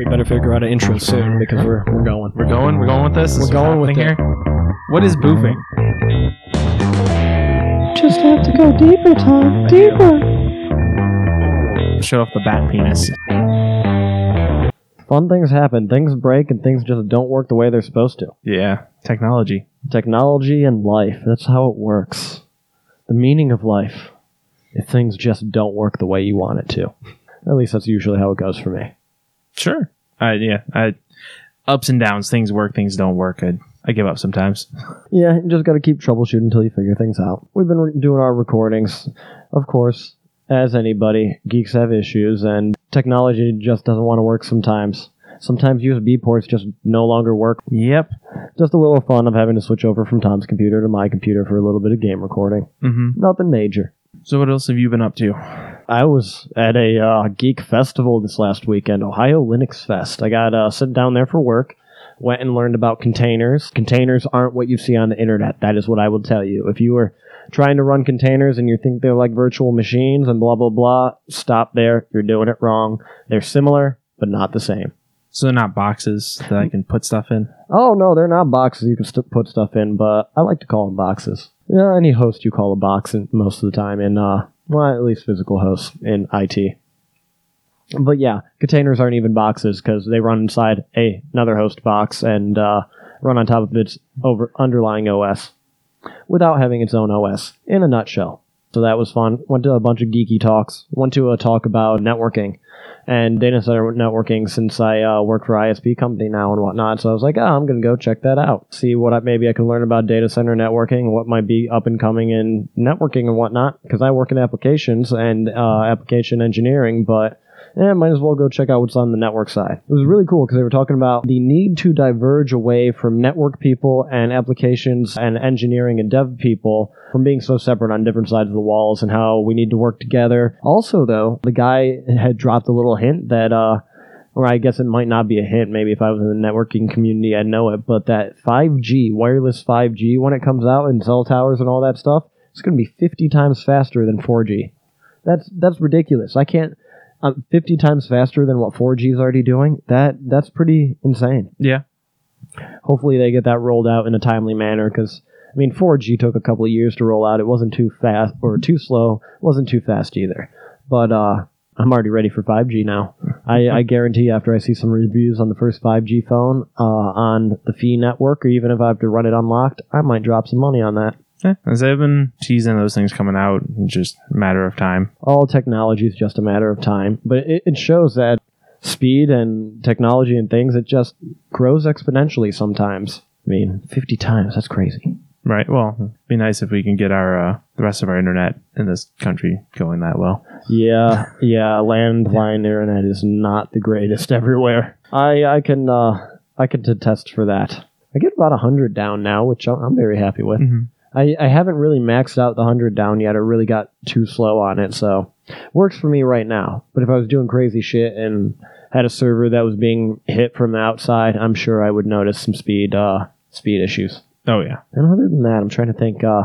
We better figure out an intro soon because we're we're going. We're going. We're going with this. We're This going with happening it. here. What is boofing? Just have to go deeper, Tom. Deeper. Show off the bat penis. Fun things happen. Things break and things just don't work the way they're supposed to. Yeah, technology. Technology and life. That's how it works. The meaning of life. If things just don't work the way you want it to. At least that's usually how it goes for me. Sure. I yeah. I ups and downs. Things work. Things don't work. I I give up sometimes. Yeah, you just got to keep troubleshooting until you figure things out. We've been re- doing our recordings. Of course, as anybody, geeks have issues, and technology just doesn't want to work sometimes. Sometimes USB ports just no longer work. Yep. Just a little fun of having to switch over from Tom's computer to my computer for a little bit of game recording. hmm Nothing major. So what else have you been up to? I was at a uh, geek festival this last weekend, Ohio Linux Fest. I got uh, sent down there for work. Went and learned about containers. Containers aren't what you see on the internet. That is what I will tell you. If you are trying to run containers and you think they're like virtual machines and blah blah blah, stop there. You're doing it wrong. They're similar, but not the same. So they're not boxes that I can put stuff in. Oh no, they're not boxes you can st- put stuff in, but I like to call them boxes. Yeah, any host you call a box in, most of the time in uh well, at least physical hosts in IT. But yeah, containers aren't even boxes because they run inside a, another host box and uh, run on top of its over underlying OS without having its own OS. In a nutshell. So that was fun. Went to a bunch of geeky talks. Went to a talk about networking and data center networking since I uh, work for ISP company now and whatnot. So I was like, oh, I'm gonna go check that out, see what I, maybe I can learn about data center networking, what might be up and coming in networking and whatnot. Because I work in applications and uh, application engineering, but yeah, might as well go check out what's on the network side. It was really cool because they were talking about the need to diverge away from network people and applications and engineering and dev people from being so separate on different sides of the walls and how we need to work together. Also, though, the guy had dropped a little hint that, uh, or I guess it might not be a hint. Maybe if I was in the networking community, I'd know it. But that 5G, wireless 5G, when it comes out and cell towers and all that stuff, it's going to be 50 times faster than 4G. That's that's ridiculous. I can't. Um, 50 times faster than what 4G is already doing. That that's pretty insane. Yeah. Hopefully they get that rolled out in a timely manner because I mean 4G took a couple of years to roll out. It wasn't too fast or too slow. It wasn't too fast either. But uh, I'm already ready for 5G now. I, I guarantee after I see some reviews on the first 5G phone uh, on the Fi network, or even if I have to run it unlocked, I might drop some money on that. Yeah. As they've been teasing those things coming out, it's just a matter of time. all technology is just a matter of time. But it, it shows that speed and technology and things, it just grows exponentially sometimes. I mean, 50 times, that's crazy. Right. Well, it'd be nice if we can get our uh, the rest of our internet in this country going that well. Yeah, yeah, landline internet is not the greatest everywhere. I I can uh I can attest for that. I get about 100 down now, which I'm very happy with. Mhm. I, I haven't really maxed out the 100 down yet. I really got too slow on it, so works for me right now. But if I was doing crazy shit and had a server that was being hit from the outside, I'm sure I would notice some speed uh, speed issues. Oh yeah. And other than that, I'm trying to think uh,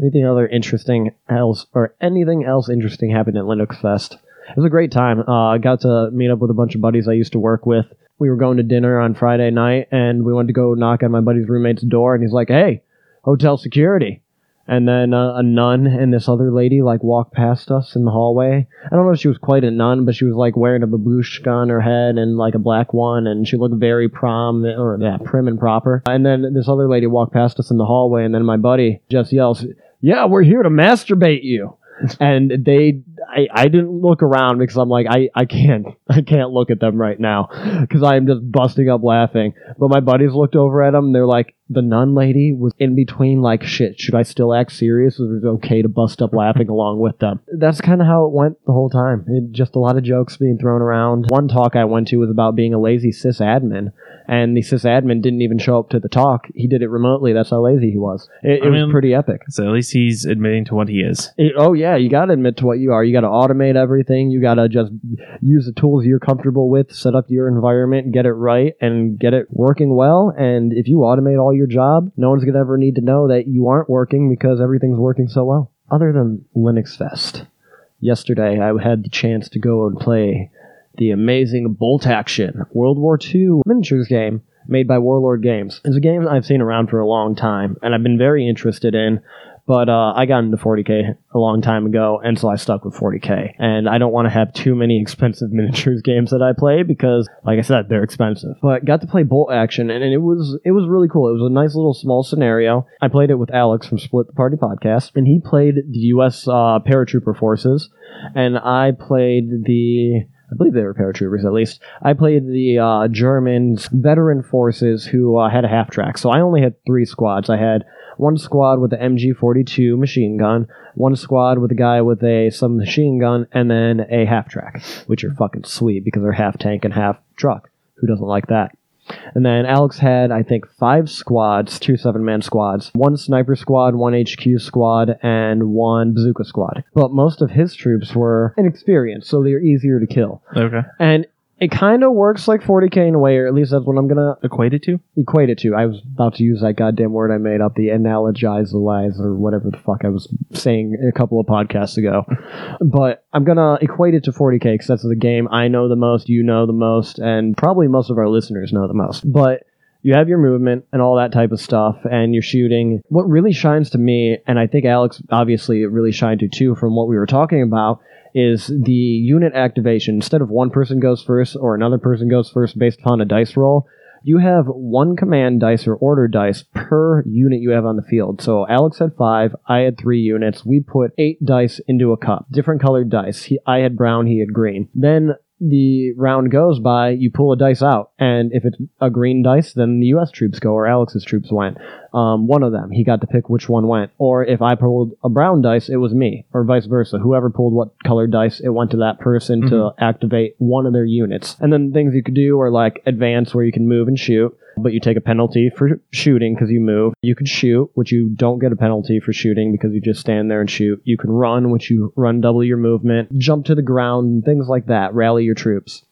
anything other interesting else or anything else interesting happened at Linux Fest. It was a great time. Uh, I got to meet up with a bunch of buddies I used to work with. We were going to dinner on Friday night, and we went to go knock on my buddy's roommate's door, and he's like, "Hey, hotel security." And then uh, a nun and this other lady like walked past us in the hallway. I don't know if she was quite a nun, but she was like wearing a babushka on her head and like a black one, and she looked very prom or yeah, prim and proper. And then this other lady walked past us in the hallway, and then my buddy just yells, "Yeah, we're here to masturbate you." and they I, I didn't look around because I'm like I, I can't I can't look at them right now because I am just busting up laughing. But my buddies looked over at them. They're like the nun lady was in between like shit. Should I still act serious? Or is it okay to bust up laughing along with them? That's kind of how it went the whole time. It, just a lot of jokes being thrown around. One talk I went to was about being a lazy sysadmin, and the sysadmin didn't even show up to the talk. He did it remotely. That's how lazy he was. It, it I was pretty epic. So at least he's admitting to what he is. It- oh yeah, you got to admit to what you are. You got to automate everything. You got to just use the tools you're comfortable with, set up your environment, get it right, and get it working well. And if you automate all your job, no one's gonna ever need to know that you aren't working because everything's working so well. Other than Linux Fest, yesterday I had the chance to go and play the amazing Bolt Action World War II miniatures game made by Warlord Games. It's a game I've seen around for a long time, and I've been very interested in. But uh, I got into 40k a long time ago, and so I stuck with 40k. And I don't want to have too many expensive miniatures games that I play because, like I said, they're expensive. But got to play Bolt Action, and it was it was really cool. It was a nice little small scenario. I played it with Alex from Split the Party podcast, and he played the U.S. Uh, paratrooper forces, and I played the I believe they were paratroopers at least. I played the uh, veteran forces who uh, had a half track. So I only had three squads. I had one squad with the MG42 machine gun, one squad with a guy with a submachine gun, and then a half track, which are fucking sweet because they're half tank and half truck. Who doesn't like that? And then Alex had, I think, five squads, two seven man squads, one sniper squad, one HQ squad, and one bazooka squad. But most of his troops were inexperienced, so they're easier to kill. Okay. And it kind of works like 40k in a way, or at least that's what I'm gonna Equate it to? equate it to. I was about to use that goddamn word I made up, the analogize the lies, or whatever the fuck I was saying a couple of podcasts ago. but I'm gonna equate it to 40k because that's the game I know the most, you know the most, and probably most of our listeners know the most. But you have your movement and all that type of stuff, and you're shooting. What really shines to me, and I think Alex obviously it really shined to too from what we were talking about, is the unit activation. Instead of one person goes first or another person goes first based upon a dice roll, you have one command dice or order dice per unit you have on the field. So Alex had five, I had three units. We put eight dice into a cup, different colored dice. He, I had brown, he had green. Then the round goes by, you pull a dice out, and if it's a green dice, then the U.S. troops go or Alex's troops went. Um, one of them, he got to pick which one went. Or if I pulled a brown dice, it was me, or vice versa. Whoever pulled what colored dice, it went to that person to activate one of their units. And then things you could do are like advance, where you can move and shoot but you take a penalty for shooting because you move. You can shoot, which you don't get a penalty for shooting because you just stand there and shoot. You can run, which you run double your movement, jump to the ground, things like that, rally your troops.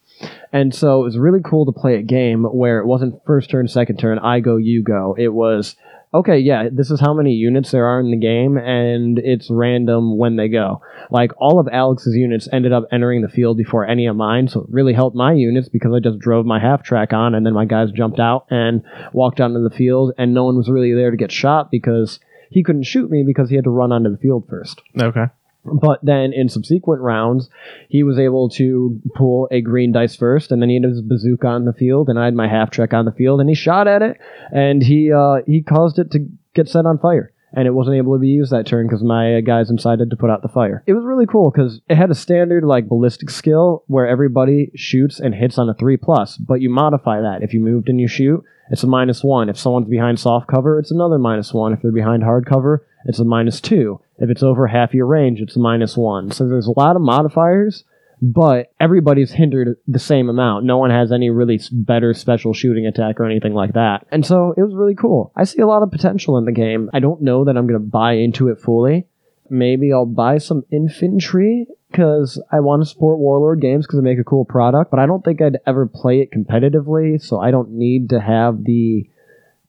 And so it was really cool to play a game where it wasn't first turn, second turn, I go, you go. It was, okay, yeah, this is how many units there are in the game, and it's random when they go. Like, all of Alex's units ended up entering the field before any of mine, so it really helped my units because I just drove my half track on, and then my guys jumped out and walked onto the field, and no one was really there to get shot because he couldn't shoot me because he had to run onto the field first. Okay. But then in subsequent rounds, he was able to pull a green dice first, and then he had his bazooka on the field, and I had my half track on the field, and he shot at it, and he uh, he caused it to get set on fire. And it wasn't able to be used that turn because my guys decided to put out the fire. It was really cool because it had a standard like ballistic skill where everybody shoots and hits on a three plus, but you modify that. If you moved and you shoot, it's a minus one. If someone's behind soft cover, it's another minus one. If they're behind hard cover, it's a minus two. If it's over half your range, it's a minus one. So there's a lot of modifiers, but everybody's hindered the same amount. No one has any really better special shooting attack or anything like that. And so it was really cool. I see a lot of potential in the game. I don't know that I'm going to buy into it fully. Maybe I'll buy some infantry because I want to support Warlord games because they make a cool product, but I don't think I'd ever play it competitively, so I don't need to have the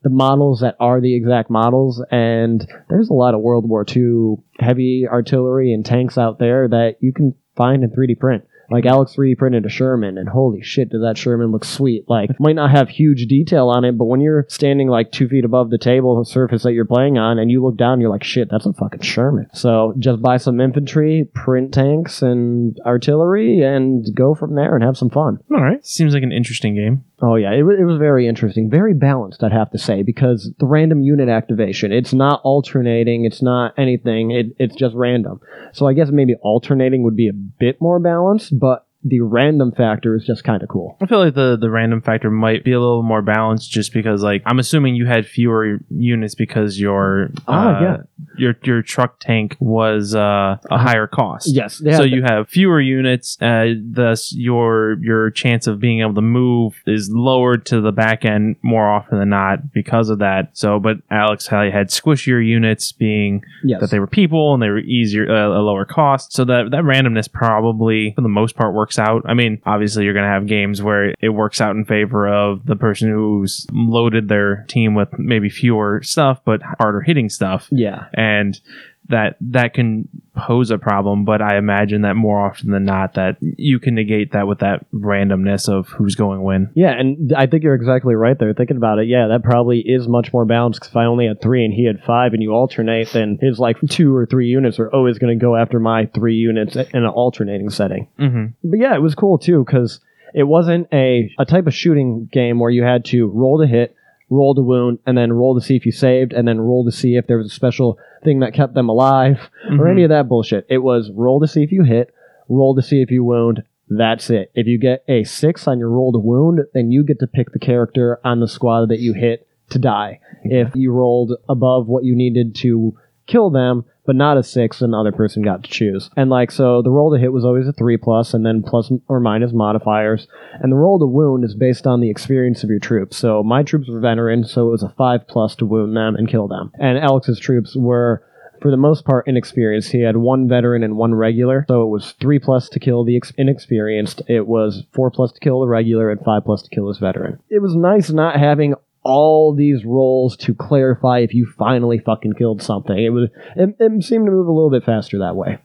the models that are the exact models and there's a lot of World War II heavy artillery and tanks out there that you can find in 3D print. Like Alex 3D printed a Sherman, and holy shit, did that Sherman look sweet! Like, might not have huge detail on it, but when you're standing like two feet above the table, surface that you're playing on, and you look down, you're like, shit, that's a fucking Sherman. So just buy some infantry, print tanks and artillery, and go from there and have some fun. All right. Seems like an interesting game. Oh yeah, it, wa- it was very interesting, very balanced, I'd have to say, because the random unit activation, it's not alternating, it's not anything, it, it's just random. So I guess maybe alternating would be a bit more balanced, but the random factor is just kind of cool. I feel like the the random factor might be a little more balanced just because like I'm assuming you had fewer units because your Ah, uh, yeah. your your truck tank was uh, a higher cost. Yes, So you have fewer units, uh, thus your your chance of being able to move is lowered to the back end more often than not because of that. So, but Alex had, had squishier units, being yes. that they were people and they were easier, uh, a lower cost. So that that randomness probably for the most part works out. I mean, obviously you're going to have games where it works out in favor of the person who's loaded their team with maybe fewer stuff but harder hitting stuff yeah. and that that can pose a problem. But I imagine that more often than not, that you can negate that with that randomness of who's going when. Yeah, and I think you're exactly right there. Thinking about it, yeah, that probably is much more balanced. Because if I only had three and he had five, and you alternate, then his like two or three units are always going to go after my three units in an alternating setting. Mm-hmm. But yeah, it was cool too because it wasn't a a type of shooting game where you had to roll to hit, roll to wound, and then roll to see if you saved, and then roll to see if there was a special thing that kept them alive or Mhm. any of that bullshit. It was roll to see if you hit, roll to see if you wound. That's it. If you get a six on your roll to wound, then you get to pick the character on the squad that you hit to die. If you rolled above what you needed to kill them, but not a six, and the other person got to choose. And like so, the roll to hit was always a three plus, and then plus or minus modifiers. And the roll to wound is based on the experience of your troops. So my troops were veterans, so it was a five plus to wound them and kill them. And Alex's troops were for the most part inexperienced. He had one veteran and one regular, so it was three plus to kill the ex- inexperienced. It was four plus to kill the regular and five plus to kill his veteran. It was nice not having all these rolls to clarify if you finally fucking killed something. It would it, it seemed to move a little bit faster that way.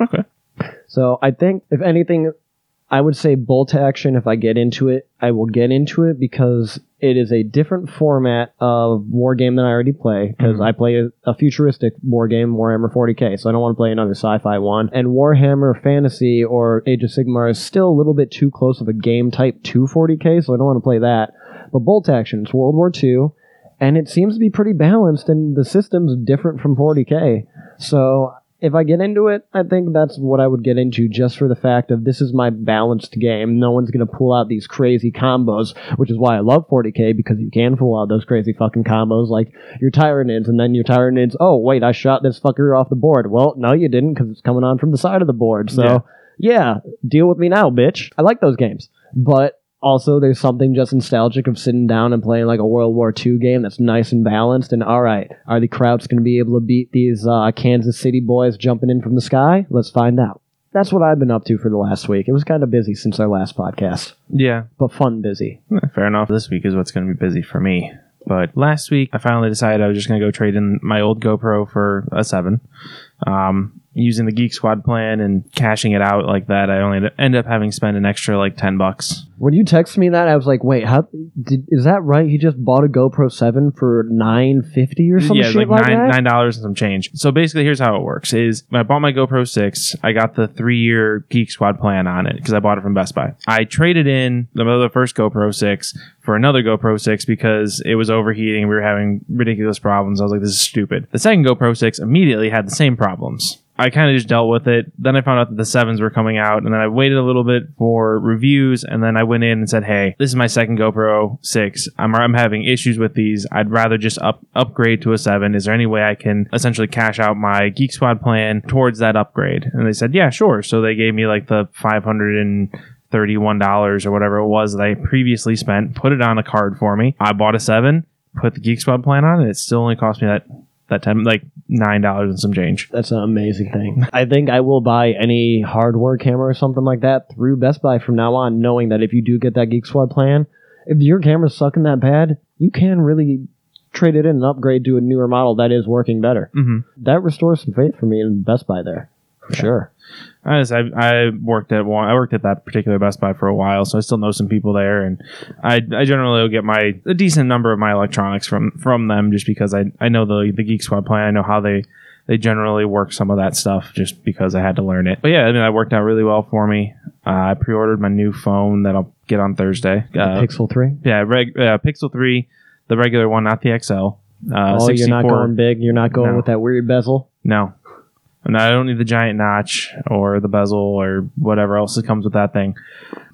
Okay. So I think if anything, I would say bolt action. If I get into it, I will get into it because it is a different format of war game than I already play. Because Mhm. I play a, a futuristic war game, Warhammer 40k. So I don't want to play another sci-fi one. And Warhammer Fantasy or Age of Sigmar is still a little bit too close of a game type to 40k. So I don't want to play that. But bolt action, it's World War II. And it seems to be pretty balanced, and the system's different from 40k. So if I get into it, I think that's what I would get into just for the fact of this is my balanced game. No one's going to pull out these crazy combos, which is why I love 40k because you can pull out those crazy fucking combos like your Tyranids and then your Tyranids, oh, wait, I shot this fucker off the board. Well, no, you didn't because it's coming on from the side of the board. So, yeah, deal with me now, bitch. I like those games. But also, there's something just nostalgic of sitting down and playing like a World War II game that's nice and balanced. And all right, are the Krauts going to be able to beat these uh, Kansas City boys jumping in from the sky? Let's find out. That's what I've been up to for the last week. It was kind of busy since our last podcast, Yeah. but fun busy. Eh, Fair enough. This week is what's going to be busy for me. But last week, I finally decided I was just going to go trade in my old GoPro for a 7. Um, using the Geek Squad plan and cashing it out like that, I only end up having spent an extra like 10 bucks. When you texted me that, I was like, "Wait, how did, is that right? He just bought a GoPro Seven for nine fifty or something? yeah, like, like, nine nine dollars and some change. So basically, here's how it works: is when I bought my GoPro six, I got the three year Geek Squad plan on it because I bought it from Best Buy. I traded in the, the first GoPro six for another GoPro six because it was overheating. We were having ridiculous problems. I was like, this is stupid. The second GoPro six immediately had the same problems. I kind of just dealt with it. Then I found out that the sevens were coming out, and then I waited a little bit for reviews, and then I went in and said, "Hey, this is my second GoPro six. I'm I'm having issues with these. I'd rather just up upgrade to a seven. Is there any way I can essentially cash out my Geek Squad plan towards that upgrade?" And they said, "Yeah, sure." So they gave me like the five hundred and thirty-one dollars or whatever it was that I previously spent, put it on a card for me. I bought a seven, put the Geek Squad plan on, and it still only cost me that that ten like nine dollars and some change. That's an amazing thing. I think I will buy any hardware camera or something like that through Best Buy from now on, knowing that if you do get that Geek Squad plan, if your camera's sucking that bad, you can really trade it in and upgrade to a newer model that is working better. Mm-hmm. That restores some faith for me in Best Buy there. Sure. I, just, I I worked at one. I worked at that particular Best Buy for a while, so I still know some people there, and I I generally will get my a decent number of my electronics from from them just because I I know the the Geek Squad plan. I know how they they generally work some of that stuff just because I had to learn it. But yeah, I mean, that worked out really well for me. Uh, I pre-ordered my new phone that I'll get on Thursday. Uh, Pixel 3. yeah, reg, uh, Pixel three, the regular one, not the XL. Uh, oh, you're not going big. You're not going No. with that weird bezel. no. No, I don't need the giant notch or the bezel or whatever else that comes with that thing.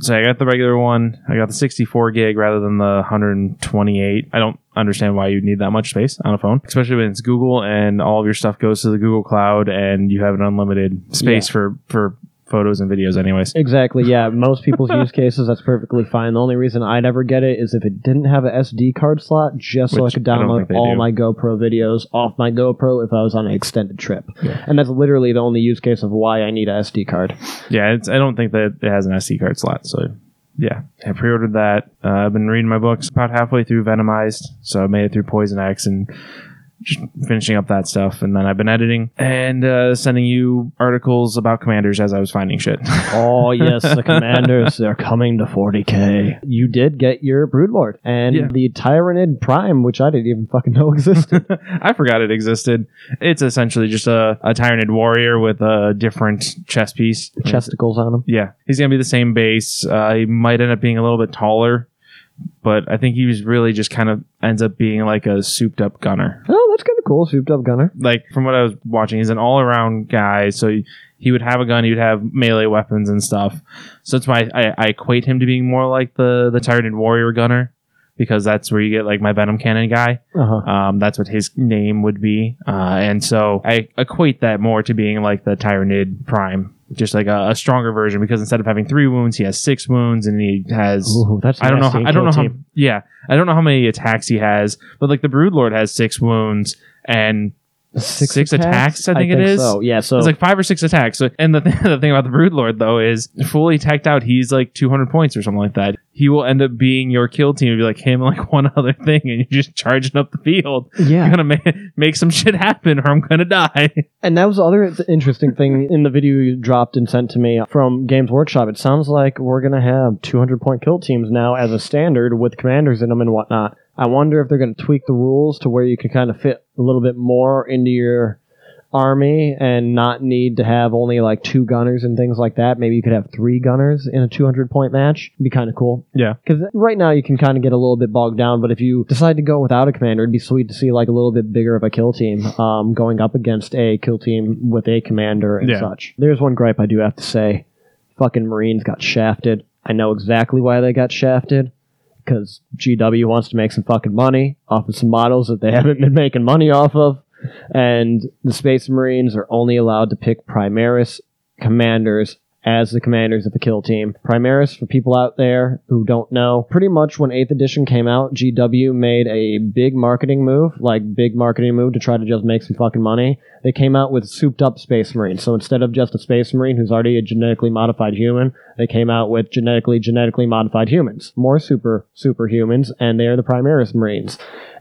So I got the regular one. I got the 64 gig rather than the 128. I don't understand why you'd need that much space on a phone, especially when it's Google and all of your stuff goes to the Google Cloud and you have an unlimited space for for photos and videos anyways. Exactly. Yeah. Most people's use cases, that's perfectly fine. The only reason I'd ever get it is if it didn't have a SD card slot, just so I could I don't think download they all do. my GoPro videos off my GoPro if I was on an extended trip. And that's literally the only use case of why I need a SD card. Yeah, it's, I don't think that it has an SD card slot. So, yeah, I pre-ordered that. Uh, I've been reading my books about halfway through Venomized, so I made it through Poison X, and just finishing up that stuff, and then I've been editing and uh, sending you articles about commanders as I was finding shit. Oh yes, the commanders they're coming to 40k. You did get your Broodlord and Yeah. the Tyranid Prime, which I didn't even fucking know existed. I forgot it existed. It's essentially just a, a Tyranid warrior with a different chess piece. Chesticles on them. Yeah, he's gonna be the same base. Uh, he might end up being a little bit taller, but I think he was really just kind of ends up being like a souped up gunner. Oh, that's kind of cool. Souped up gunner. Like from what I was watching, he's an all around guy. So he, he would have a gun, he would have melee weapons and stuff. So that's why I, I equate him to being more like the the Tyranid warrior gunner. Because that's where you get like my venom cannon guy. Uh huh. Um, that's what his name would be. Uh, and so I equate that more to being like the Tyranid Prime, just like a, a stronger version. Because instead of having three wounds, he has six wounds, and he has. Ooh. I don't know. How, I don't know how. team. Yeah, I don't know how many attacks he has, but like the Broodlord has six wounds and six, attacks. I think it is. So yeah. So It's like five or six attacks. So, and the, th- the thing about the Broodlord though is fully teched out, he's like 200 points or something like that. He will end up being your kill team. It'll be like him and like one other thing, and you're just charging up the field. yeah. I'm gonna ma- make some shit happen, or I'm gonna die. And that was the other th- interesting thing in the video you dropped and sent to me from Games Workshop. It sounds like we're going to have 200 point kill teams now as a standard with commanders in them and whatnot. I wonder if they're going to tweak the rules to where you can kind of fit a little bit more into your army and not need to have only like two gunners and things like that. Maybe you could have three gunners in a 200 point match. It'd be kind of cool. Yeah. Because right now you can kind of get a little bit bogged down, but if you decide to go without a commander, it'd be sweet to see like a little bit bigger of a kill team um, going up against a kill team with a commander and Yeah. such. There's one gripe I do have to say. Fucking Marines got shafted. I know exactly why they got shafted. Because GW wants to make some fucking money off of some models that they haven't been making money off of. And the Space Marines are only allowed to pick Primaris commanders as the commanders of the kill team. Primaris, for people out there who don't know, pretty much when 8th edition came out, GW made a big marketing move, like big marketing move to try to just make some fucking money. They came out with souped up Space Marine. So instead of just a Space Marine who's already a genetically modified human, they came out with genetically, genetically modified humans. More super, superhumans, and they are the Primaris Marines.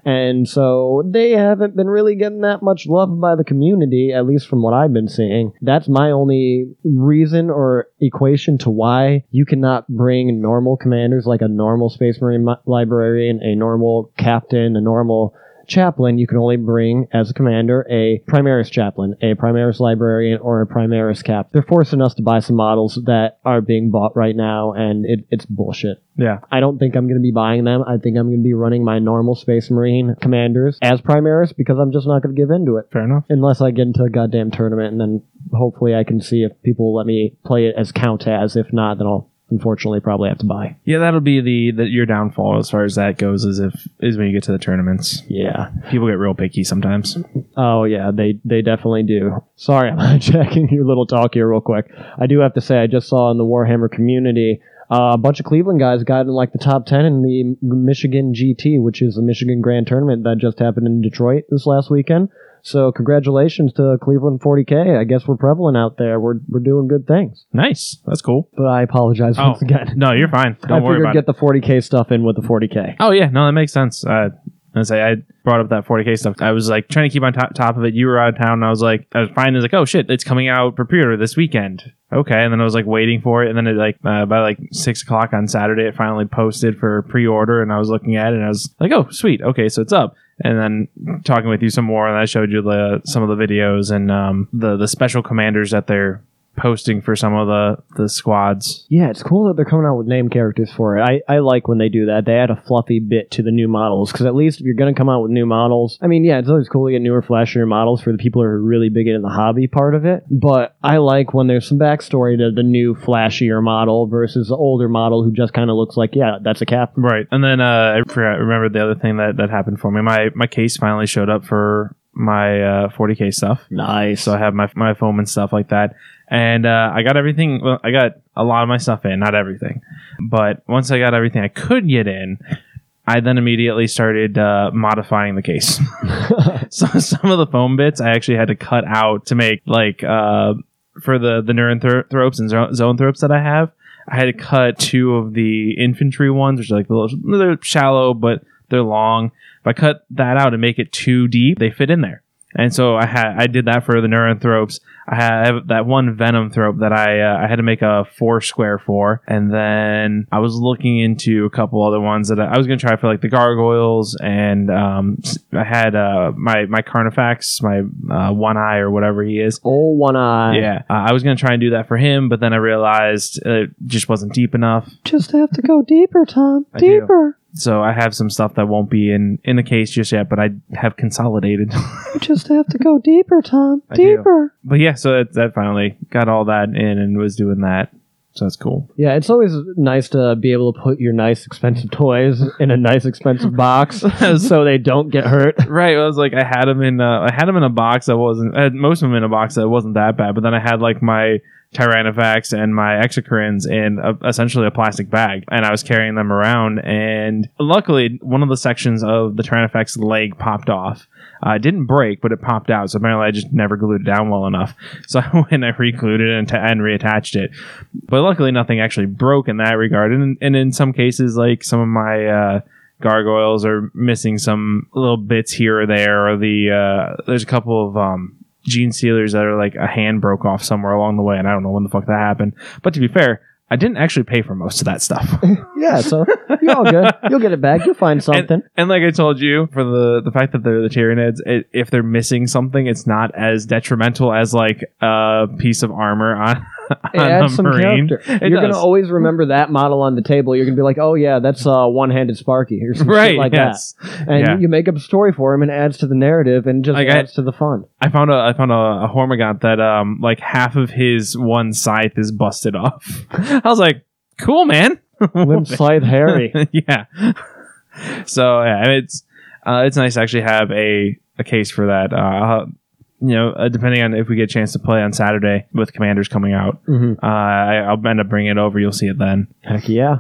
And so they haven't been really getting that much love by the community, at least from what I've been seeing. That's my only reason or equation to why you cannot bring normal commanders like a normal Space Marine librarian, a normal captain, a normal chaplain. You can only bring as a commander a Primaris chaplain, a Primaris librarian, or a Primaris cap. They're forcing us to buy some models that are being bought right now, and it, it's bullshit. Yeah. I don't think I'm going to be buying them. I think I'm going to be running my normal Space Marine commanders as Primaris because I'm just not going to give into it Fair enough. unless I get into a goddamn tournament, and then hopefully I can see if people will let me play it as count as. If not, then I'll unfortunately probably have to buy. Yeah, that'll be the, the your downfall as far as that goes. Is if is when you get to the tournaments, Yeah. people get real picky sometimes. Oh yeah, they they definitely do. Sorry, I'm hijacking your little talk here real quick. I do have to say I just saw in the Warhammer community uh, a bunch of Cleveland guys got in like the top ten in the Michigan GT, which is the Michigan Grand Tournament that just happened in Detroit this last weekend. So congratulations to Cleveland 40K. I guess we're prevalent out there. We're we're doing good things. Nice. That's cool. But I apologize Oh, once again. No, you're fine. I Don't worry about get it. the 40K stuff in with the 40K. Oh yeah, no, that makes sense. Uh, I say I brought up that 40k stuff. I was like trying to keep on top, top of it. You were out of town, and I was like, I was finding like, oh shit, it's coming out for pre-order this weekend. Okay, and then I was like waiting for it, and then it like uh, by like six o'clock on Saturday, it finally posted for pre-order, and I was looking at it, and I was like, oh sweet, okay, so it's up. And then talking with you some more, and I showed you the some of the videos and um, the the special commanders that they're posting for some of the the squads. Yeah, it's cool that they're coming out with name characters for it. I, I like when they do that. They add a fluffy bit to the new models because at least if you're going to come out with new models, I mean, yeah, it's always cool to get newer, flashier models for the people who are really big into the hobby part of it. But I like when there's some backstory to the new, flashier model versus the older model who just kind of looks like, yeah, that's a cap. Right. And then uh, I forgot, remember the other thing that, that happened for me. My my case finally showed up for my uh, 40k stuff. Nice. So I have my my foam and stuff like that. And uh, I got everything. Well, I got a lot of my stuff in, not everything. But once I got everything I could get in, I then immediately started uh, modifying the case. so some of the foam bits I actually had to cut out to make like uh, for the the neuranthropes and zo- that I have. I had to cut two of the infantry ones, which are like the little, they're shallow, but they're long. If I cut that out and make it too deep, they fit in there. And so I had I did that for the Neuranthropes. I have that one Venomthrope that I uh, I had to make a four square for, and then I was looking into a couple other ones that I, I was gonna try for like the gargoyles, and um, s- I had uh, my my Carnifex, my uh, one eye or whatever he is. Oh, one eye. Yeah, uh, I was gonna try and do that for him, but then I realized it just wasn't deep enough. Just have to go deeper, Tom. I do. Deeper. So I have some stuff that won't be in in the case just yet, but I have consolidated. You just have to go deeper, Tom. I do. Deeper. but yeah, so that, that finally got all that in and was doing that. So that's cool. Yeah, it's always nice to be able to put your nice, expensive toys in a nice, expensive box so they don't get hurt. Right. I was like, I had them in, uh, I had them in a box that wasn't, I had most of them in a box that wasn't that bad, but then I had like my Tyrannofex and my Exocrines in a, essentially a plastic bag, and I was carrying them around. And luckily, one of the sections of the Tyrannofex leg popped off. Uh, it didn't break, but it popped out. So apparently, I just never glued it down well enough. So I went and I re-glued it and, and reattached it. But luckily, nothing actually broke in that regard. And, and in some cases, like some of my uh, gargoyles are missing some little bits here or there, or the uh, there's a couple of um, genestealers that are like a hand broke off somewhere along the way, and I don't know when the fuck that happened. But to be fair, I didn't actually pay for most of that stuff. Yeah, so you're all good. You'll get it back. You'll find something. and like I told you, for the the fact that they're the Tyranids, it, if they're missing something, it's not as detrimental as like a piece of armor on, It adds some marine. character. It You're gonna always remember that model on the table. You're gonna be like, "Oh yeah, that's uh, one-handed Sparky" or some right? shit like yes. that. And Yeah. you make up a story for him, and it adds to the narrative, and just Like, I- adds to the fun. I found a I found a, a Hormagaunt that um like half of his one scythe is busted off. I was like, cool, man. Limp Scythe Harry. yeah. So yeah, and it's uh, it's nice to actually have a a case for that. Uh, I'll- you know, uh, depending on if we get a chance to play on Saturday with Commanders coming out, hmm uh, I, I'll end up bringing it over. You'll see it then. Heck yeah,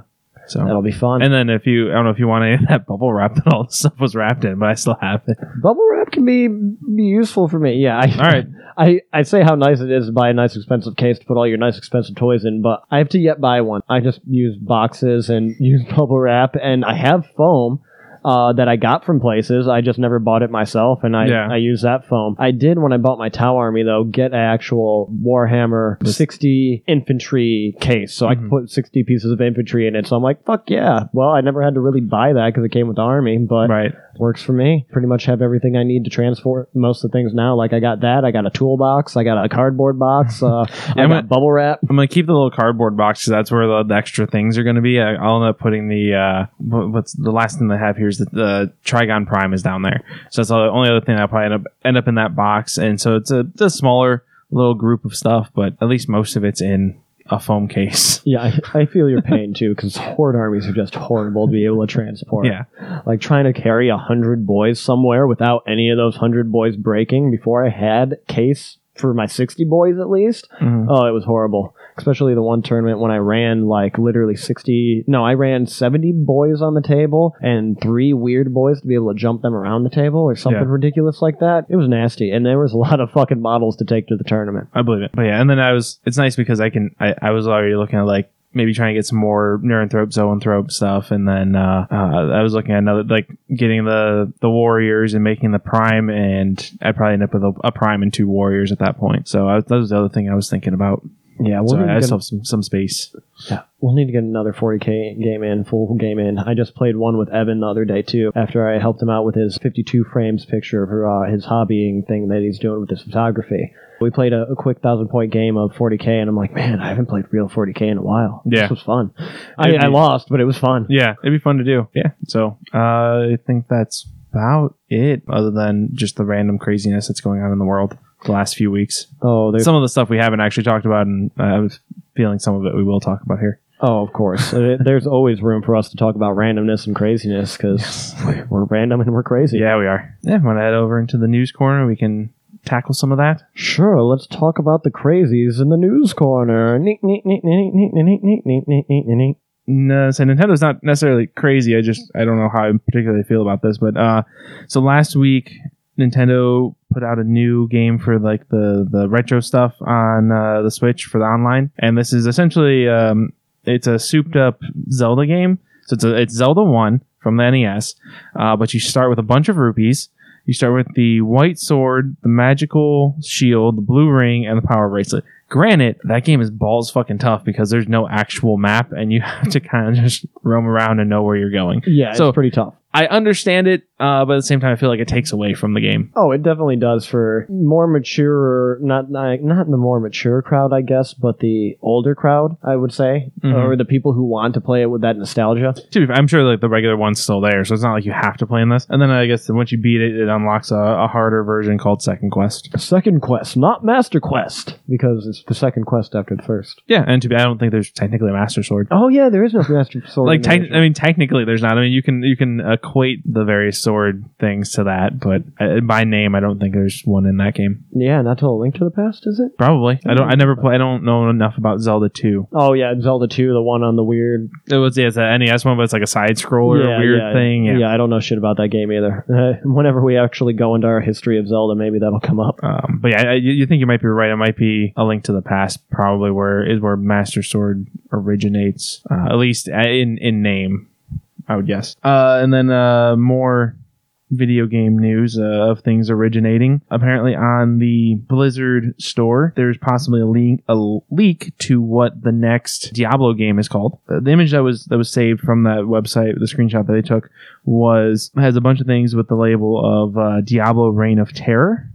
So that'll be fun. and then if you, I don't know if you want any of that bubble wrap that all the stuff was wrapped in, but I still have it. Bubble wrap can be, be useful for me. Yeah. I, All right. I, I say how nice it is to buy a nice expensive case to put all your nice expensive toys in, but I have to yet buy one. I just use boxes and use bubble wrap, and I have foam. Uh, that I got from places. I just never bought it myself, and I, Yeah. I use that foam. I did when I bought my Tau Army though get an actual Warhammer 60 infantry case, so I could Mhm. put 60 pieces of infantry in it. So I'm like, fuck yeah. Well, I never had to really buy that because it came with the army, but Right. Works for me. Pretty much have everything I need to transport most of the things now. Like I got that, I got a toolbox, I got a cardboard box, uh, I got gonna- bubble wrap. I'm gonna keep the little cardboard box because that's where the, the extra things are gonna be. I, I'll end up putting the uh, what's the last thing they have here is that the Trygon Prime is down there, so that's the only other thing I'll probably end up end up in that box. And so it's a, it's a smaller little group of stuff, but at least most of it's in a foam case. Yeah, I, I feel your pain too because horde armies are just horrible to be able to transport. Yeah, like trying to carry a hundred boys somewhere without any of those hundred boys breaking before I had case for my sixty boys at least. Mhm. Oh, it was horrible. Especially the one tournament when I ran like literally 60. No, I ran 70 boys on the table and three weird boys to be able to jump them around the table or something Yeah. ridiculous like that. It was nasty. And there was a lot of fucking models to take to the tournament. I believe it. But yeah, and then I was it's nice because I can I, I was already looking at like maybe trying to get some more Neuranthrope, Zoanthrope stuff, and then uh, uh, I was looking at another like getting the the warriors and making the prime, and I'd probably end up with a, a prime and two warriors at that point. So I, that was the other thing I was thinking about. Yeah, we'll, So need I to get, still have some some space. yeah, we'll need to get another 40k game in, full game in. I just played one with Evan the other day too. After I helped him out with his 52 frames picture for uh, his hobbying thing that he's doing with his photography. We played a, a quick thousand point game of 40k, and I'm like, man, I haven't played real 40k in a while. Yeah. this was fun. I, I lost, but it was fun. Yeah, it'd be fun to do. Yeah. So uh, I think that's about it, other than just the random craziness that's going on in the world the last few weeks. Oh, Some of the stuff we haven't actually talked about, and uh, I was feeling some of it we will talk about here. Oh, of course. Uh, There's always room for us to talk about randomness and craziness because we're random and we're crazy. Yeah, we are. Yeah, want to head over into the news corner? We can tackle some of that. Sure, let's talk about the crazies in the news corner. Neat, neat, neat, neat, neat, neat, neat, neat, neat, neat, neat. No, so Nintendo's not necessarily crazy. I just I don't know how I particularly feel about this, but uh, so last week Nintendo put out a new game for like the the retro stuff on uh, the Switch for the online, and this is essentially um, it's a souped up Zelda game. So it's a, it's Zelda one from the NES, uh, but you start with a bunch of rupees. You start with the white sword, the magical shield, the blue ring, and the power bracelet. Granted, that game is balls fucking tough because there's no actual map, and you have to kind of just roam around and know where you're going. Yeah, So- it's pretty tough. I understand it, uh, but at the same time, I feel like it takes away from the game. Oh, it definitely does for more mature, not not not the more mature crowd, I guess, but the older crowd, I would say, Mhm. or the people who want to play it with that nostalgia. To be fair, I'm sure like the regular one's still there, so it's not like you have to play in this. And then I guess once you beat it, it unlocks a, a harder version called Second Quest. Second quest, not master quest, because it's the second quest after the first. Yeah, and to be, I don't think there's technically a Master Sword. Oh yeah, there is no master sword. like in the tec- original. I mean, technically there's not. I mean, you can you can equate the various sword things to that, but uh, by name, I don't think there's one in that game. yeah, not till a link to the past, is it? Probably. I don't. I never play. I don't know enough about Zelda Two. Oh yeah, Zelda two, the one on the weird It was yeah, it's a NES one, but it's like a side scroller yeah, weird yeah, thing. Yeah. I don't know shit about that game either. Uh, whenever we actually go into our history of Zelda, maybe that'll come up. Um, but yeah, I, you you think you might be right. It might be a link to the past, probably where is where Master Sword originates, uh, at least uh, in in name, I would guess. Uh, and then uh, more video game news uh, of things originating. Apparently, on the Blizzard store, there's possibly a leak a leak to what the next Diablo game is called. Uh, the image that was that was saved from that website, the screenshot that they took, was has a bunch of things with the label of uh, Diablo Reign of Terror.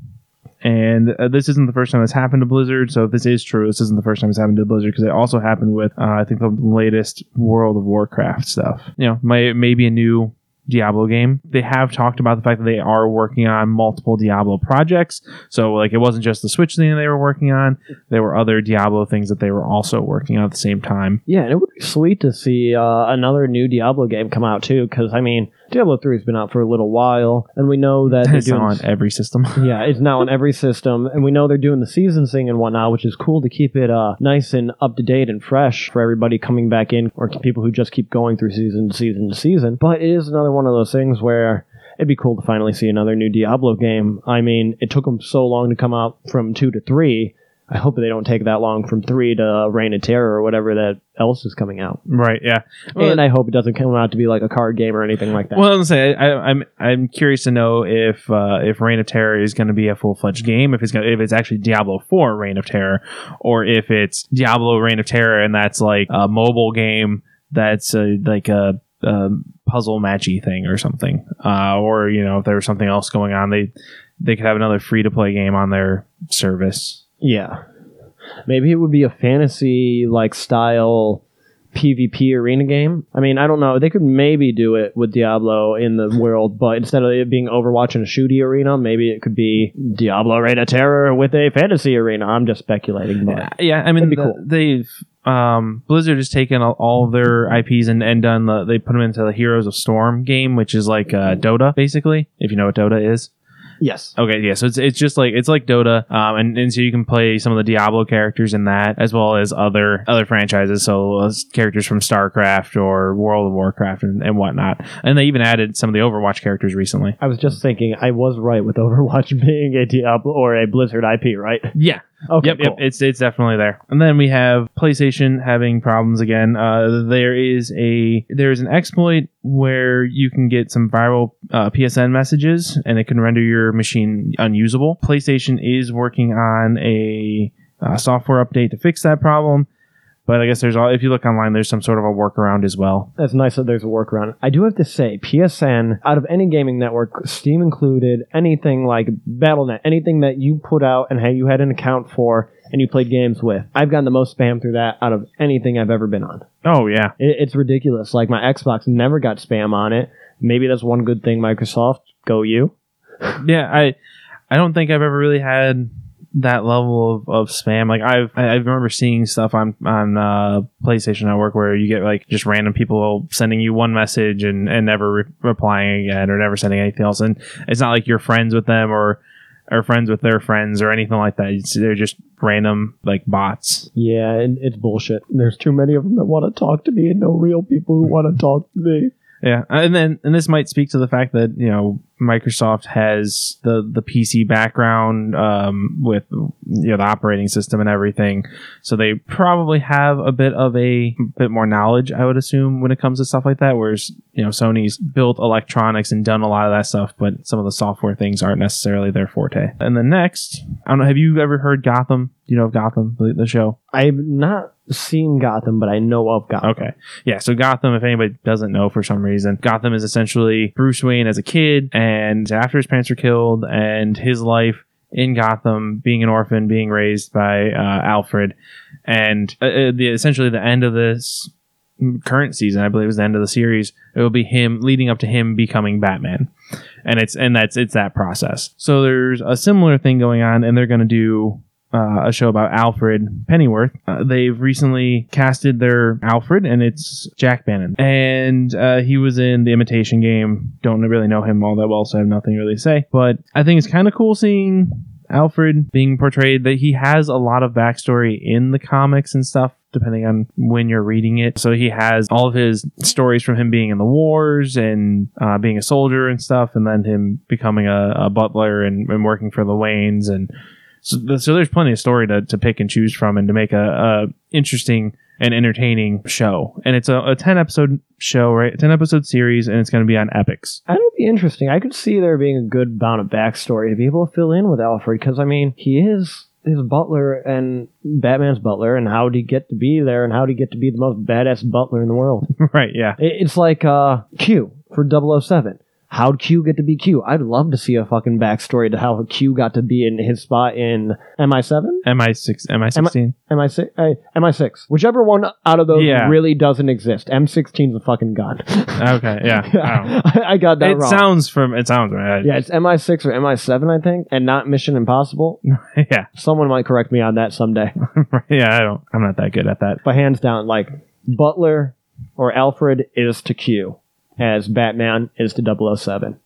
And uh, this isn't the first time it's happened to Blizzard. So if this is true, this isn't the first time it's happened to Blizzard because it also happened with uh, I think the latest World of Warcraft stuff. You know, may, maybe a new Diablo game. They have talked about the fact that they are working on multiple Diablo projects. So like it wasn't just the Switch thing they were working on. There were other Diablo things that they were also working on at the same time. Yeah, and it would be sweet to see uh, another new Diablo game come out too, because I mean, Diablo three has been out for a little while, and we know that they're It's doing. on every system. yeah, it's now on every system, and we know they're doing the season thing and whatnot, which is cool to keep it uh, nice and up to date and fresh for everybody coming back in, or to people who just keep going through season to season to season. But it is another one of those things where it'd be cool to finally see another new Diablo game. I mean, it took them so long to come out from two to three. I hope they don't take that long from three to Reign of Terror or whatever that else is coming out. right. Yeah. and I hope it doesn't come out to be like a card game or anything like that. Well, I was gonna say I, I'm I'm curious to know if uh, if Reign of Terror is going to be a full fledged game, if it's gonna, if it's actually Diablo Four Reign of Terror, or if it's Diablo Reign of Terror and that's like a mobile game that's uh like a, a puzzle matchy thing or something, uh, or you know if there was something else going on, they they could have another free to play game on their service. Yeah, maybe it would be a fantasy like style PvP arena game. I mean, I don't know. They could maybe do it with Diablo in the world, but instead of it being Overwatch in a shooty arena, maybe it could be Diablo Reign of Terror with a fantasy arena. I'm just speculating, but Yeah. I mean, the- cool. they've um, Blizzard has taken all, all their IPs and, and done the they put them into the Heroes of Storm game, which is like uh, Dota, basically. If you know what Dota is. Yes, Okay, yeah. So it's it's just like it's like Dota, um, and, and so you can play some of the Diablo characters in that, as well as other other franchises. So uh, characters from StarCraft or World of Warcraft and, and whatnot. And they even added some of the Overwatch characters recently. I was just thinking I was right with Overwatch being a Diablo or a Blizzard IP, right? Yeah, Okay, yep, cool. yep. It's it's definitely there. And then we have PlayStation having problems again. Uh, there is a there is an exploit where you can get some viral uh, PSN messages, and it can render your machine unusable. PlayStation is working on a uh, software update to fix that problem. But I guess there's all if you look online, there's some sort of a workaround as well. That's nice that there's a workaround. I do have to say, PSN, out of any gaming network, Steam included, anything like BattleNet, anything that you put out and hey, you had an account for and you played games with, I've gotten the most spam through that out of anything I've ever been on. Oh yeah, It, it's ridiculous. Like my Xbox never got spam on it. Maybe that's one good thing, Microsoft. Go you. yeah. I I don't think I've ever really had that level of, of spam. Like I've I, remember seeing stuff on on uh, PlayStation Network where you get like just random people sending you one message and and never re- replying again or never sending anything else. And it's not like you're friends with them or or friends with their friends or anything like that. It's, they're just random like bots. Yeah, it, it's bullshit. There's too many of them that want to talk to me and no real people who want to talk to me. Yeah, and then and this might speak to the fact that you know Microsoft has the the PC background um, with you know the operating system and everything, so they probably have a bit of a bit more knowledge, I would assume, when it comes to stuff like that. Whereas you know Sony's built electronics and done a lot of that stuff, but some of the software things aren't necessarily their forte. And then next, I don't know, have you ever heard Gotham? Do you know of Gotham, the, the show? I've not seen Gotham, but I know of Gotham. Okay. Yeah. So Gotham, if anybody doesn't know for some reason, Gotham is essentially Bruce Wayne as a kid and after his parents are killed and his life in Gotham, being an orphan, being raised by uh, Alfred. And uh, uh, the, essentially the end of this current season, I believe is the end of the series, it will be him leading up to him becoming Batman. And it's and that's it's that process. So there's a similar thing going on, and they're going to do uh, a show about Alfred Pennyworth. Uh, they've recently casted their Alfred, and it's Jack Bannon. And uh, he was in The Imitation Game. Don't really know him all that well, so I have nothing really to say. But I think it's kind of cool seeing Alfred being portrayed that he has a lot of backstory in the comics and stuff depending on when you're reading it. So he has all of his stories from him being in the wars and uh, being a soldier and stuff, and then him becoming a, a butler and, and, working for the Waynes. And so, so, there's plenty of story to, to pick and choose from and to make a, a interesting and entertaining show. And it's a, a 10 episode show, right? 10 episode series, and it's going to be on Epix. That would be interesting. I could see there being a good amount of backstory to be able to fill in with Alfred because, I mean, he is his butler and Batman's butler, and how did he get to be there, and how did he get to be the most badass butler in the world? right, yeah. It- It's like uh, Q for 007. How'd Q get to be Q? I'd love to see a fucking backstory to how Q got to be in his spot in MI7, MI6, MI16. MI6, uh, MI6, whichever one out of those Yeah. really doesn't exist. M16's a fucking gun. Okay, yeah. I don't I got that it wrong. sounds from it sounds right. yeah, it's MI6 or MI7, I think, and not Mission Impossible. yeah, Someone might correct me on that someday. yeah. I don't. I'm not that good at that. But hands down, like Butler or Alfred is to Q, as Batman is to 007.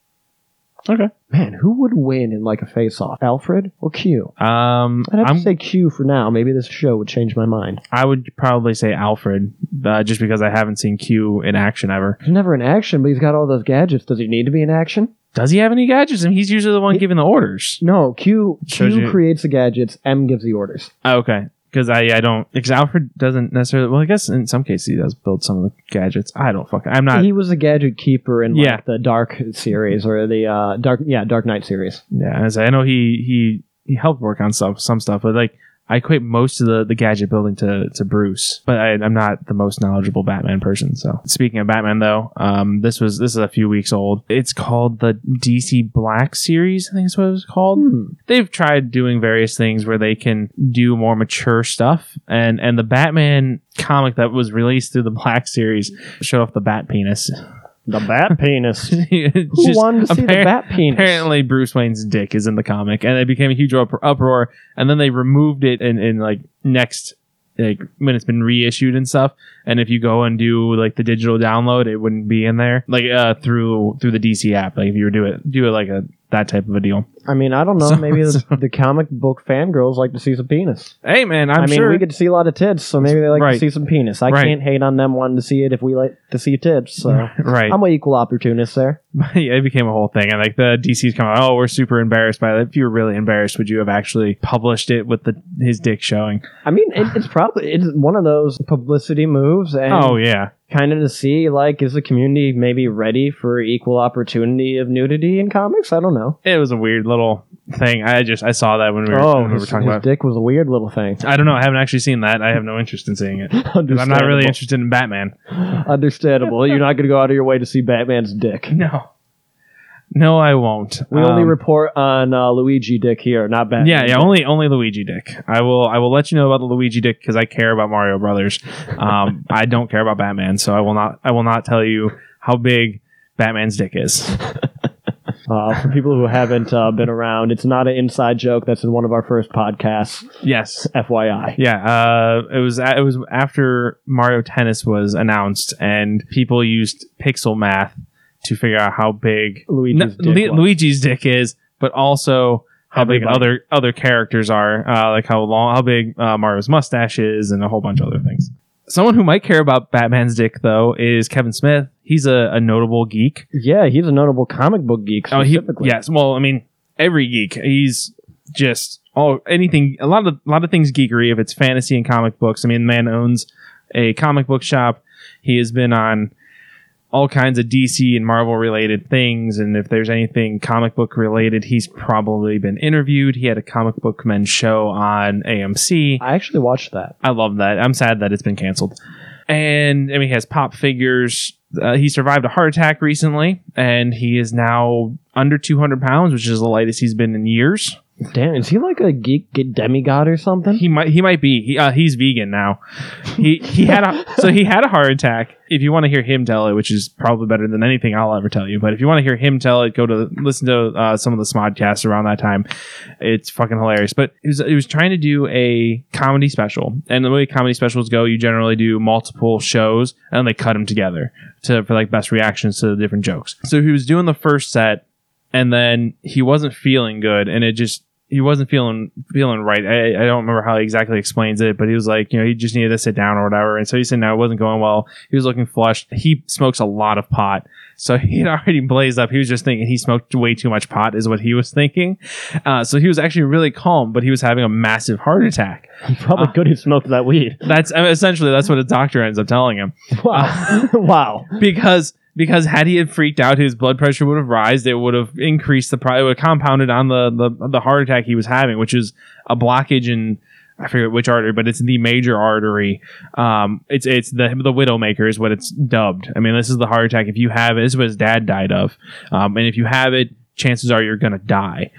Okay. Man, who would win in like a face-off, Alfred or Q? Um, I'd have I'm, to say Q for now. Maybe this show would change my mind. I would probably say Alfred, uh, just because I haven't seen Q in action ever. He's never in action, but he's got all those gadgets. Does he need to be in action? Does he have any gadgets? I mean, he's usually the one He- giving the orders. No, Q Shows Q you- creates the gadgets. M gives the orders. Oh, okay. Because I, I don't because Alfred doesn't necessarily. Well, I guess in some cases he does build some of the gadgets. I don't fuck I'm not. he was a gadget keeper in like Yeah. the Dark series or the uh, Dark yeah Dark Knight series. Yeah, as I know he he he helped work on stuff, some stuff, but like I equate most of the, the gadget building to, to Bruce, but I, I'm not the most knowledgeable Batman person. So speaking of Batman, though, um, this was this is a few weeks old. It's called the DC Black series. I think is what it was called. Hmm. They've tried doing various things where they can do more mature stuff, and and the Batman comic that was released through the Black series showed off the bat penis. The bat penis. Who Just wanted to see the appar- bat penis? Apparently, Bruce Wayne's dick is in the comic, and it became a huge up- uproar. And then they removed it in, in like next, like when it's been reissued and stuff. And if you go and do like the digital download, it wouldn't be in there, like uh through through the DC app. Like if you were do it do it like a that type of a deal. I mean, I don't know. So- maybe the, so- the comic book fangirls like to see some penis. Hey man, I'm i mean, sure. we get to see a lot of tits, so maybe they like Right. to see some penis. I Right. can't hate on them wanting to see it if we like to see tits. So right, I'm an equal opportunist there. yeah, it became a whole thing, and like the DC's come out, oh, we're super embarrassed by that. If you were really embarrassed, would you have actually published it with the his dick showing? I mean, it, it's probably it's one of those publicity moves, and oh yeah, kind of to see like is the community maybe ready for equal opportunity of nudity in comics? I don't know. it was a weird little thing. I just I saw that when we were, oh, when we were his, talking his about. dick was a weird little thing. I don't know. I haven't actually seen that. I have no interest in seeing it. I'm not really interested in Batman. Understandable. You're not going to go out of your way to see Batman's dick. No, no, I won't. We only Um, report on uh, Luigi dick here, not Batman. yeah, yeah, only only Luigi Dick. I will I will let you know about the Luigi Dick because I care about Mario Brothers. Um, I don't care about Batman, so I will not I will not tell you how big Batman's dick is. Uh, for people who haven't uh, been around, it's not an inside joke. That's in one of our first podcasts. Yes, FYI. Yeah, uh, it was it was after Mario Tennis was announced, and people used pixel math to figure out how big Luigi's N- dick Lu- Luigi's dick is, but also how big other other characters are, uh, like how long, how big uh, Mario's mustache is, and a whole bunch of other things. Someone who might care about Batman's dick though is Kevin Smith. He's a, a notable geek. Yeah, he's a notable comic book geek Oh, he yes. Well, I mean, every geek. He's just all anything. A lot of a lot of things geekery. If it's fantasy and comic books, I mean, the man owns a comic book shop. He has been on all kinds of DC and Marvel related things, and if there's anything comic book related, he's probably been interviewed. He had a comic book men show on AMC. I actually watched that. I love that. I'm sad that it's been canceled. And I mean, he has pop figures. Uh, he survived a heart attack recently, and he is now under 200 pounds, which is the lightest he's been in years. Damn, is he like a geek demigod or something? He might he might be. He, uh, he's vegan now. He he had a so he had a heart attack. If you want to hear him tell it, which is probably better than anything I'll ever tell you, but if you want to hear him tell it, go to listen to uh, some of the Smodcasts around that time. It's fucking hilarious. But he was he was trying to do a comedy special, and the way comedy specials go, you generally do multiple shows and they cut them together to for like best reactions to the different jokes. So he was doing the first set, and then he wasn't feeling good, and it just he wasn't feeling feeling right. I, I don't remember how he exactly explains it, but he was like, you know, he just needed to sit down or whatever. And so he said, no, it wasn't going well. He was looking flushed. He smokes a lot of pot. So he had already blazed up. He was just thinking he smoked way too much pot, is what he was thinking. Uh, so he was actually really calm, but he was having a massive heart attack. He probably uh, good he smoked that weed. That's I mean, essentially that's what a doctor ends up telling him Wow. wow. because because had he had freaked out, his blood pressure would have rised. It would have increased the pri- it would have compounded on the, the the heart attack he was having, which is a blockage in I forget which artery, but it's the major artery. Um, it's it's the the widowmaker is what it's dubbed. I mean, this is the heart attack. If you have it, this is what his dad died of, um, and if you have it, chances are you're gonna die.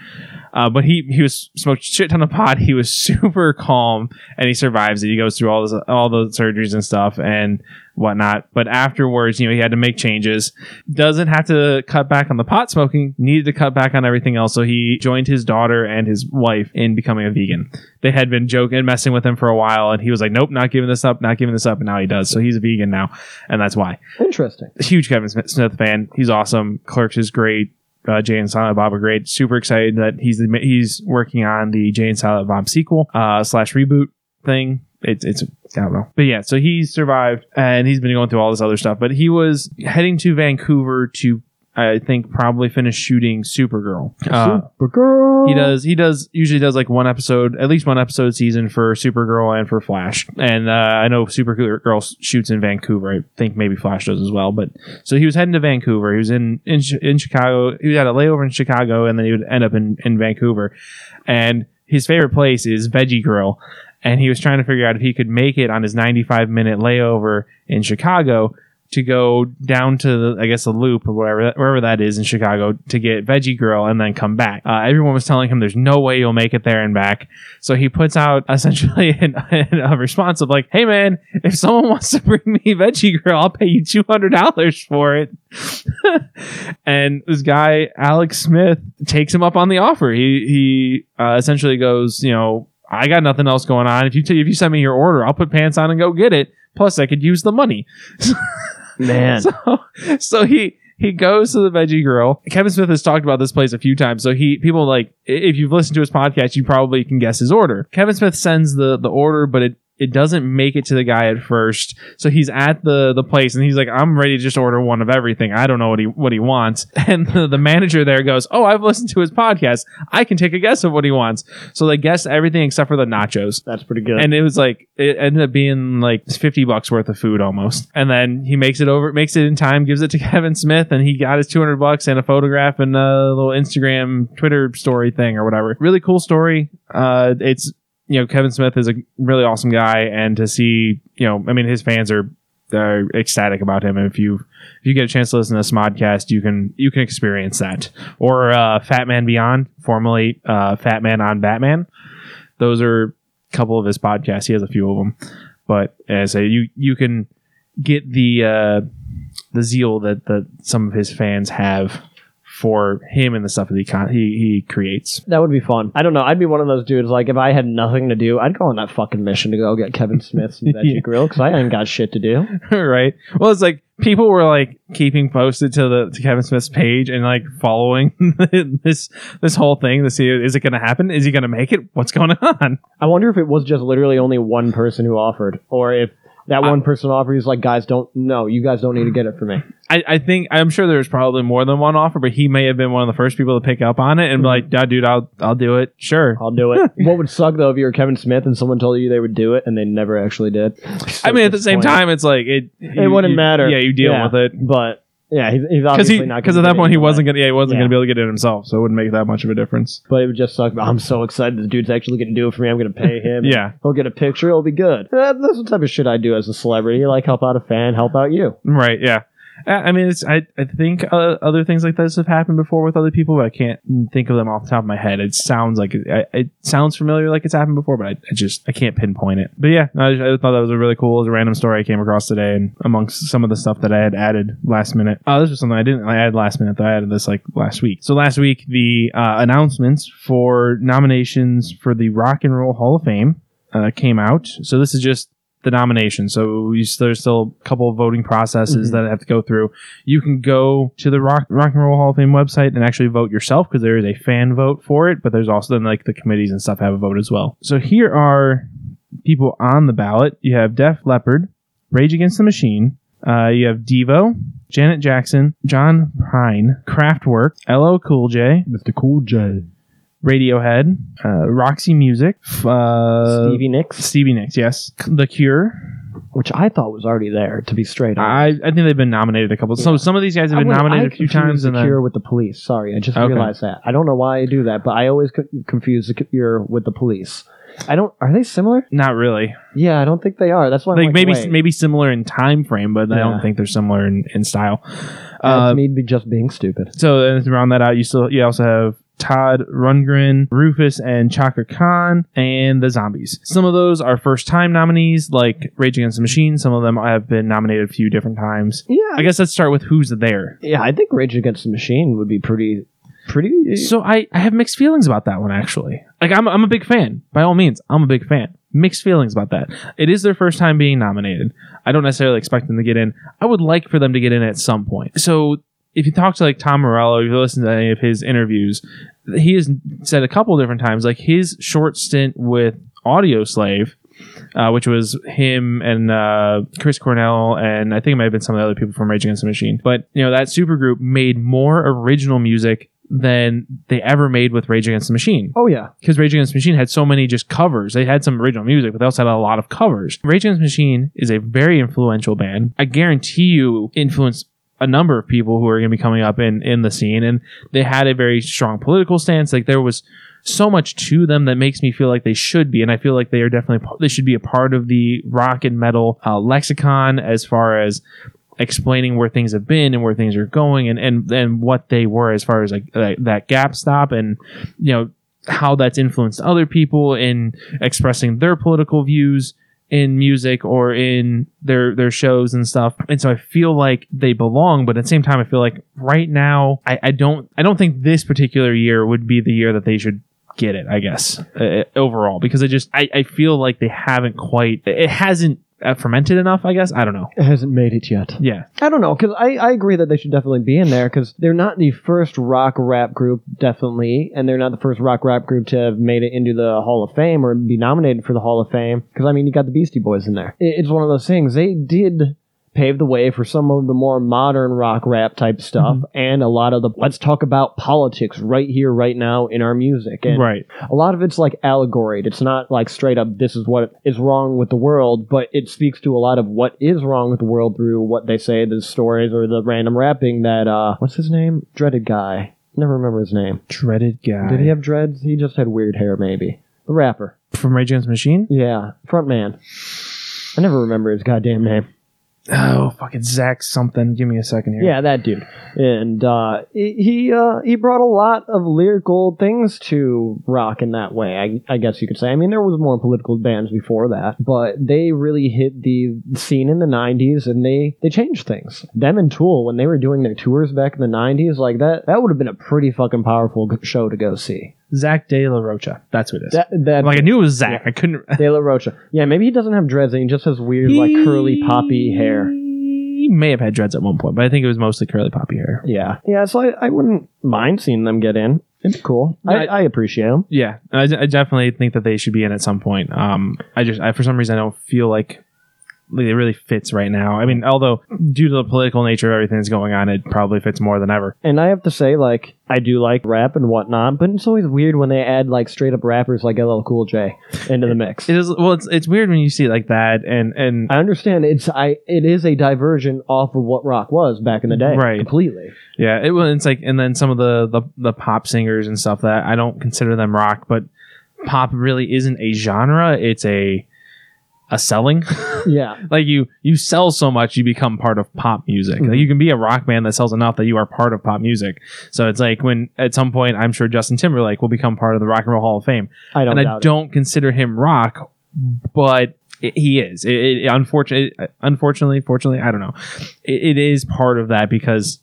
Uh, but he he was smoked shit ton of pot. He was super calm, and he survives it. He goes through all this, all the surgeries and stuff and whatnot. But afterwards, you know, he had to make changes. Doesn't have to cut back on the pot smoking. Needed to cut back on everything else. So he joined his daughter and his wife in becoming a vegan. They had been joking, messing with him for a while, and he was like, "Nope, not giving this up, not giving this up." And now he does. So he's a vegan now, and that's why. Interesting. Huge Kevin Smith Smith fan. He's awesome. Clerks is great. Uh, Jay and Silent Bob are great. Super excited that he's he's working on the Jay and Silent Bob sequel uh, slash reboot thing. It's it's I don't know, but yeah. So he survived, and he's been going through all this other stuff. But he was heading to Vancouver to I think probably finish shooting Supergirl. Uh, Supergirl. he does. He does. Usually does like one episode, at least one episode season for Supergirl and for Flash. And uh, I know Supergirl shoots in Vancouver. I think maybe Flash does as well. But so he was heading to Vancouver. He was in in, in Chicago. He had a layover in Chicago, and then he would end up in in Vancouver. And his favorite place is Veggie Grill. And he was trying to figure out if he could make it on his 95 minute layover in Chicago to go down to the, I guess the loop or whatever wherever that is in Chicago to get Veggie Grill and then come back. Uh, everyone was telling him there's no way you'll make it there and back. So he puts out essentially an, a response of like, "Hey man, if someone wants to bring me Veggie Grill, I'll pay you two hundred dollars for it." and this guy Alex Smith takes him up on the offer. He he uh, essentially goes, you know. I got nothing else going on. If you t- if you send me your order, I'll put pants on and go get it. Plus, I could use the money. Man. So, so he he goes to the veggie grill. Kevin Smith has talked about this place a few times. So he people like if you've listened to his podcast, you probably can guess his order. Kevin Smith sends the the order, but it it doesn't make it to the guy at first. So he's at the the place and he's like, I'm ready to just order one of everything. I don't know what he what he wants. And the, the manager there goes, Oh, I've listened to his podcast. I can take a guess of what he wants. So they guess everything except for the nachos That's pretty good. and it was like it ended up being like 50 bucks worth of food almost and then he makes it over makes it in time gives it to kevin smith and he got his 200 bucks and a photograph and a little instagram twitter story thing or whatever really cool story uh it's you know kevin smith is a really awesome guy and to see you know i mean his fans are are ecstatic about him. And if you if you get a chance to listen to smodcast you can you can experience that. Or uh fat man beyond formerly uh fat man on batman. Those are a couple of his podcasts. He has a few of them, but as you you can get the uh, the zeal that that some of his fans have for him and the stuff that he con- he he creates. that would be fun. I don't know. I'd be one of those dudes. Like if I had nothing to do, I'd go on that fucking mission to go get Kevin Smith's veggie Yeah. grill because I ain't got shit to do. right. Well, it's like people were like keeping posted to the to Kevin Smith's page and like following this this whole thing to see is it going to happen? Is he going to make it? What's going on? I wonder if it was just literally only one person who offered, or if That I- one person offer, he's like, guys, don't no, you guys don't need to get it for me. I, I think I'm sure there's probably more than one offer, but he may have been one of the first people to pick up on it and be mm-hmm. like, "Yeah, dude, I'll I'll do it. Sure." I'll do it. what would suck though if you were Kevin Smith and someone told you they would do it and they never actually did? I mean, at the same time, it's like it. it wouldn't matter. Yeah, you deal Yeah, with it But yeah, he's, he's obviously he not because at that point he wasn't gonna yeah he wasn't Yeah. gonna be able to get it himself, so it wouldn't make that much of a difference. But it would just suck. I'm so excited. The dude's actually going to do it for me. I'm going to pay him. Yeah, He'll get a picture. It'll be good. That- That's the type of shit I do as a celebrity. Like help out a fan, help out you. right. Yeah. I mean, it's I, I think uh, other things like this have happened before with other people, but I can't think of them off the top of my head. It sounds like it, I- it sounds familiar, like it's happened before, but I, I just I can't pinpoint it. But yeah, I, I thought that was a really cool, it was a random story I came across today, and amongst some of the stuff that I had added last minute. Oh, this was something I didn't I add last minute. Though I added this like last week. So last week the uh, announcements for nominations for the Rock and Roll Hall of Fame uh, came out. So this is just the nomination. So you, there's still a couple of voting processes Mhm. that I have to go through. You can go to the Rock Rock and Roll Hall of Fame website and actually vote yourself because there is a fan vote for it. But there's also then like the committees and stuff have a vote as well. So here are people on the ballot. You have Def Leppard, Rage Against the Machine. Uh, you have Devo, Janet Jackson, John Prine, Kraftwerk, LL Cool J, Mr. Cool J. Radiohead, uh, Roxy Music, uh, Stevie Nicks, Stevie Nicks, yes, The Cure. which I thought was already there. To be straight, I, I think they've been nominated a couple. So Yeah. some of these guys have been nominated I a few times, the and then Cure with the police. Sorry, I just Okay. realized that. I don't know why I do that, but I always co- confuse the Cure with the police. I don't. Are they similar? not really. Yeah, I don't think they are. That's why. I'm Like like maybe wait. maybe similar in time frame, but I don't think they're similar in, in style. That's Uh, me just being stupid. so then to round that out, you still you also have Todd Rundgren, Rufus, and Chaka Khan, and the Zombies. Some of those are first time nominees, like Rage Against the Machine. Some of them have been nominated a few different times. Yeah, I guess let's start with who's there. yeah. I think Rage Against the Machine would be pretty, pretty. So I, I have mixed feelings about that one actually. Like I'm I'm a big fan. By all means, I'm a big fan. Mixed feelings about that. It is their first time being nominated. I don't necessarily expect them to get in. I would like for them to get in at some point. So if you talk to like Tom Morello, if you listen to any of his interviews, he has said a couple different times, like his short stint with Audioslave, uh, which was him and uh, Chris Cornell, and I think it might have been some of the other people from Rage Against the Machine. But you know that supergroup made more original music than they ever made with Rage Against the Machine oh yeah, because Rage Against the Machine had so many just covers. They had some original music, but they also had a lot of covers. Rage Against the Machine is a very influential band. I guarantee you influenced a number of people who are going to be coming up in in the scene, and they had a very strong political stance. Like there was so much to them that makes me feel like they should be, and I feel like they are definitely they should be a part of the rock and metal uh, lexicon as far as explaining where things have been and where things are going and and, and what they were as far as like uh, that gap stop and you know how that's influenced other people in expressing their political views in music or in their their shows and stuff. And so i feel like they belong but at the same time i feel like right now i, I don't i don't think this particular year would be the year that they should get it i guess uh, overall because i just I, I feel like they haven't quite it hasn't uh, fermented enough i guess i don't know it hasn't made it yet. yeah I don't know because I, I agree that they should definitely be in there because they're not the first rock rap group definitely, and they're not the first rock rap group to have made it into the Hall of Fame or be nominated for the Hall of Fame. Because I mean, you got the Beastie Boys in there. It- it's one of those things they did pave the way for some of the more modern rock rap type stuff and a lot of the let's talk about politics right here right now in our music and right a lot of it's like allegoried. It's not like straight up this is what is wrong with the world, but it speaks to a lot of what is wrong with the world through what they say, the stories or the random rapping that uh what's his name? Dreaded guy. Never remember his name. dreaded guy Did he have dreads? He just had weird hair maybe. The rapper. from rage against the machine Yeah. Front man. I never remember his goddamn name. Oh fucking zach something give me a second here Yeah, that dude. And uh, he uh, he brought a lot of lyrical things to rock in that way. I, I guess you could say. I mean, there was more political bands before that, but they really hit the scene in the '90s, and they they changed things. Them and Tool, when they were doing their tours back in the '90s, like that, that would have been a pretty fucking powerful show to go see. Zach De La Rocha. That's what it is. That that like I knew it was Zach. I couldn't. De La Rocha. Yeah, maybe he doesn't have dreads, and he just has weird like curly poppy hair. He may have had dreads at one point, but I think it was mostly curly poppy hair. Yeah, yeah. So I, I wouldn't mind seeing them get in. It'd cool. I, Right. I appreciate them. Yeah, I, I definitely think that they should be in at some point. Um, I just, I, for some reason, I don't feel like, it really fits right now. I mean, although due to the political nature of everything that's going on, it probably fits more than ever. And I have to say, like, I do like rap and whatnot, but it's always weird when they add like straight up rappers like LL Cool J into the mix. It is well, it's it's weird when you see it like that, and and I understand it's I it is a diversion off of what rock was back in the day, Right. Completely. yeah, it was. It's like, and then some of the the the pop singers and stuff that I don't consider them rock, but pop really isn't a genre. It's a a selling. Yeah, like you you sell so much you become part of pop music Mhm. like you can be a rock band that sells enough that you are part of pop music so it's like when at some point i'm sure justin timberlake will become part of the rock and roll hall of fame I don't. and i doubt it. don't consider him rock but i he is it, it, unfortunately unfortunately fortunately i don't know it, it is part of that because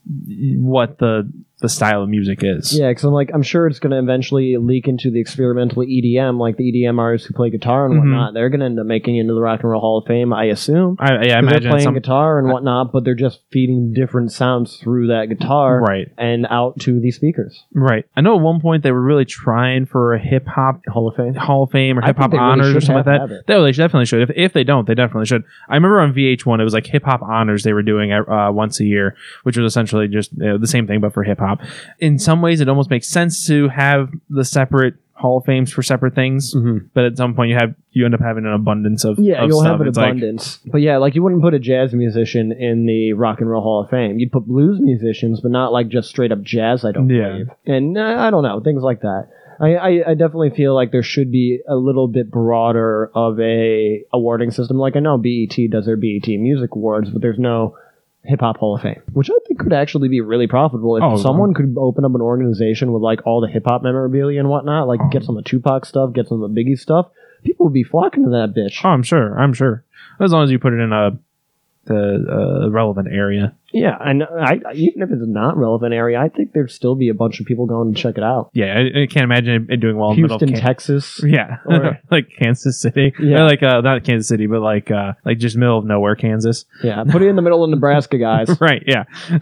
what the the style of music is Yeah, because I'm like, I'm sure it's going to eventually leak into the experimental EDM, like the EDM artists who play guitar and Mhm. whatnot. They're going to end up making it into the Rock and Roll Hall of Fame, I assume. I, yeah, I 'Cause they're imagine playing some guitar and whatnot, but they're just feeding different sounds through that guitar right and out to the speakers. right i know at one point they were really trying for a hip-hop Hall of Fame. Hall of Fame or Hip Hop really Honors or something like that. They, they definitely should. If, if they don't, they definitely should. I remember on VH1, it was like Hip Hop Honors they were doing uh, once a year, which was essentially just you know, the same thing but for hip hop. In some ways, it almost makes sense to have the separate Hall of Fames for separate things, Mhm. but at some point you have you end up having an abundance of Yeah, of you'll stuff. have an It's like- abundance. but yeah, like you wouldn't put a jazz musician in the Rock and Roll Hall of Fame. You'd put blues musicians, but not like just straight up jazz. I don't Yeah. believe. And uh, I don't know things like that. I, I, I definitely feel like there should be a little bit broader of a awarding system. Like I know BET does their BET Music Awards, but there's no Hip Hop Hall of Fame, which I think could actually be really profitable if Oh, someone could open up an organization with like all the hip hop memorabilia and whatnot, like Oh. get some of the Tupac stuff, get some of the Biggie stuff. People would be flocking to that bitch. Oh, I'm sure. I'm sure. As long as you put it in a the uh, relevant area. Yeah, and I, even if it's a not relevant area, I think there'd still be a bunch of people going to check it out. Yeah, I, I can't imagine it doing well in Houston, Can- Texas. Yeah, Or- like Kansas City. Yeah. Or like uh, not Kansas City, but like uh, like just middle of nowhere, Kansas. Yeah, put it in the middle of Nebraska, guys. right. Yeah.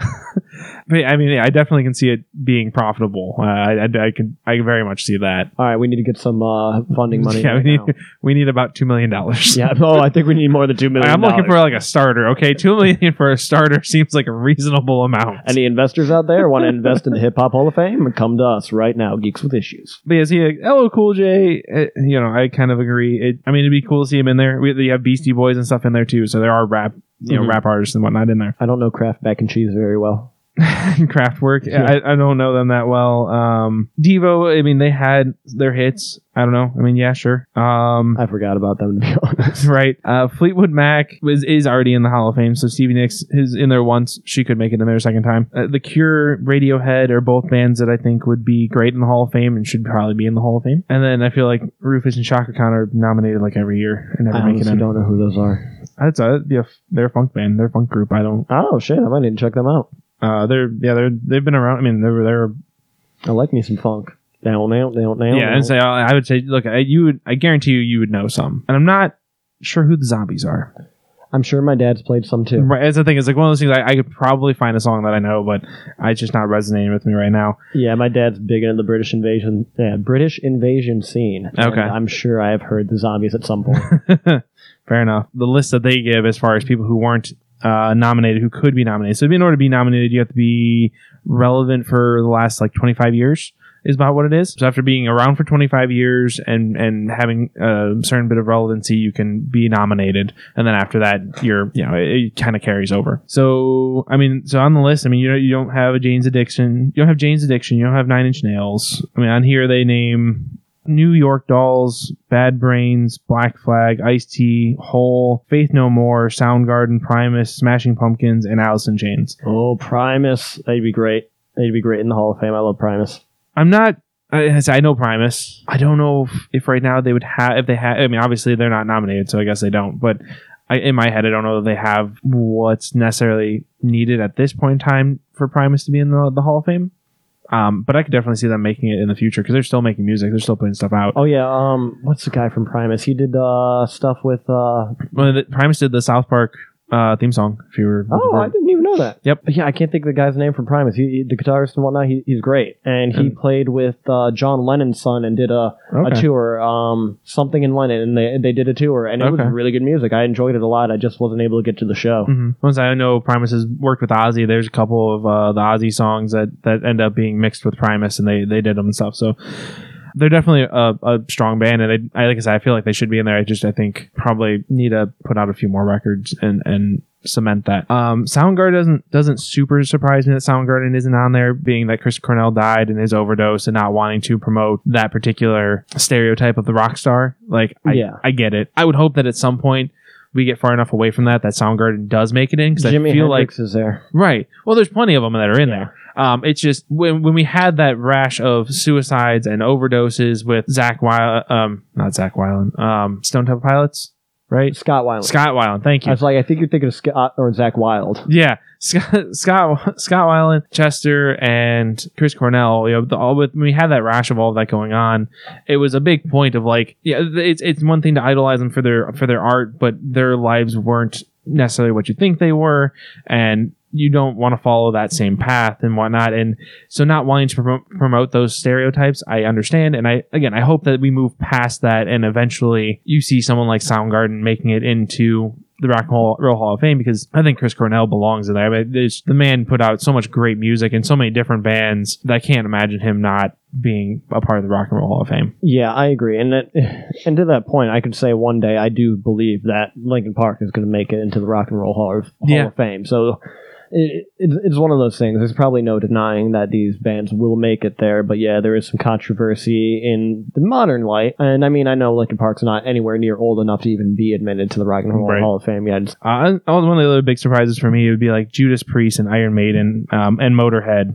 but I mean, yeah, I definitely can see it being profitable. Uh, I, I, I can I can very much see that. All right, we need to get some uh, funding money. yeah, right we need now. we need about two million dollars. Yeah. Oh, I think we need more than two million. I'm looking for like a starter. Okay, two million for a starter seems like a reasonable amount. Any investors out there want to invest in the Hip Hop Hall of Fame? Come to us right now, Geeks with Issues. But yeah, see, like, LL Cool J, uh, you know, I kind of agree. It, I mean, it'd be cool to see him in there. We, you have Beastie Boys and stuff in there too, so there are rap, you know, Mhm. rap artists and whatnot in there. I don't know Kraft mac and cheese very well. Kraftwerk, Yeah. I, I don't know them that well. Um, Devo, I mean, they had their hits. I don't know. I mean, yeah, sure. Um, I forgot about them to be honest. right. Uh, Fleetwood Mac was is already in the Hall of Fame, so Stevie Nicks is in there once. She could make it in there a second time. Uh, the Cure, Radiohead are both bands that I think would be great in the Hall of Fame and should probably be in the Hall of Fame. And then I feel like Rufus and Chaka Khan are nominated like every year and never I make it in. don't know who those are. That's a, yeah, they're a funk band. They're a funk group. I don't. Oh shit, I might need to check them out. Uh, they're yeah, they're they've been around. I mean, they're they're I like me some funk. Down, down, down, down. yeah, and say I I would say, look, I, you would, I guarantee you, you would know some, and I'm not sure who the zombies are. I'm sure my dad's played some too. Right, that's the thing. It's like one of those things. I, I could probably find a song that I know, but it's just not resonating with me right now. Yeah, my dad's big into the British invasion, yeah, British invasion scene. Okay. I'm sure I have heard the zombies at some point. Fair enough. The list that they give as far as people who weren't uh, nominated, who could be nominated. So, in order to be nominated, you have to be relevant for the last like 25 years. Is about what it is. So after being around for 25 years and and having a certain bit of relevancy, you can be nominated, and then after that, you're you know it, it kind of carries over. So I mean, so on the list, I mean, you you don't have a Jane's Addiction, you don't have Jane's Addiction, you don't have Nine Inch Nails. I mean, on here they name New York Dolls, Bad Brains, Black Flag, Ice T, Hole, Faith No More, Soundgarden, Primus, Smashing Pumpkins, and Alice in Chains. oh, Primus, that'd be great. They'd be great in the Hall of Fame. I love Primus. I'm not. I, I know Primus. I don't know if, if right now they would have. If they have, I mean, obviously they're not nominated, so I guess they don't. But I, in my head, I don't know that they have what's necessarily needed at this point in time for Primus to be in the, the Hall of Fame. Um, but I could definitely see them making it in the future because they're still making music. They're still putting stuff out. Oh yeah, um, what's the guy from Primus? He did uh stuff with uh Well, Primus did the South Park uh, theme song. If you were, Oh, I didn't even know that. Yep. Yeah, I can't think of the guy's name from Primus. He, he- the guitarist and whatnot. He, he's great, and he And- played with uh, John Lennon's son and did a, Okay. a tour, um, something in Lennon, and they they did a tour, and it Okay. was really good music. I enjoyed it a lot. I just wasn't able to get to the show. Mm-hmm. Once I know Primus has worked with Ozzy, there's a couple of uh, the Ozzy songs that that end up being mixed with Primus, and they they did them and stuff. So they're definitely a, a strong band, and I, I like I said, I feel like they should be in there. I just I think probably need to put out a few more records and and cement that. Um, Soundgarden doesn't doesn't super surprise me that Soundgarden isn't on there, being that Chris Cornell died in his overdose and not wanting to promote that particular stereotype of the rock star. Like, I, Yeah. I get it. I would hope that at some point we get far enough away from that that Soundgarden does make it in because I feel like Hendrix is there. right. Well, there's plenty of them that are in Yeah. there. Um, it's just when when we had that rash of suicides and overdoses with Zach Weiland, um, not Zach Weiland, um, Stone Temple Pilots, right? Scott Weiland. Scott Weiland, thank you. I was like, I think you're thinking of Scott or Zakk Wylde. Yeah, Scott Scott Scott Weiland, Chester, and Chris Cornell. You know, the, all with when we had that rash of all that going on, it was a big point of like, yeah, it's it's one thing to idolize them for their for their art, but their lives weren't necessarily what you think they were, and you don't want to follow that same path and whatnot. And so, not wanting to promote, promote those stereotypes, I understand. And I again, I hope that we move past that, and eventually you see someone like Soundgarden making it into the Rock and Roll, Hall of Fame because I think Chris Cornell belongs in there. I mean, the man put out so much great music and so many different bands that I can't imagine him not being a part of the Rock and Roll Hall of Fame. Yeah, I agree. And that, and to that point, I could say one day I do believe that Linkin Park is going to make it into the Rock and Roll Hall of, Hall Yeah. of Fame. So it, it, it's one of those things. There's probably no denying that these bands will make it there. But yeah, there is some controversy in the modern light. And I mean, I know Linkin Park's not anywhere near old enough to even be admitted to the Rock and Roll Right. Hall of Fame yet. Uh, and one of the other big surprises for me would be like Judas Priest and Iron Maiden um, and Motorhead.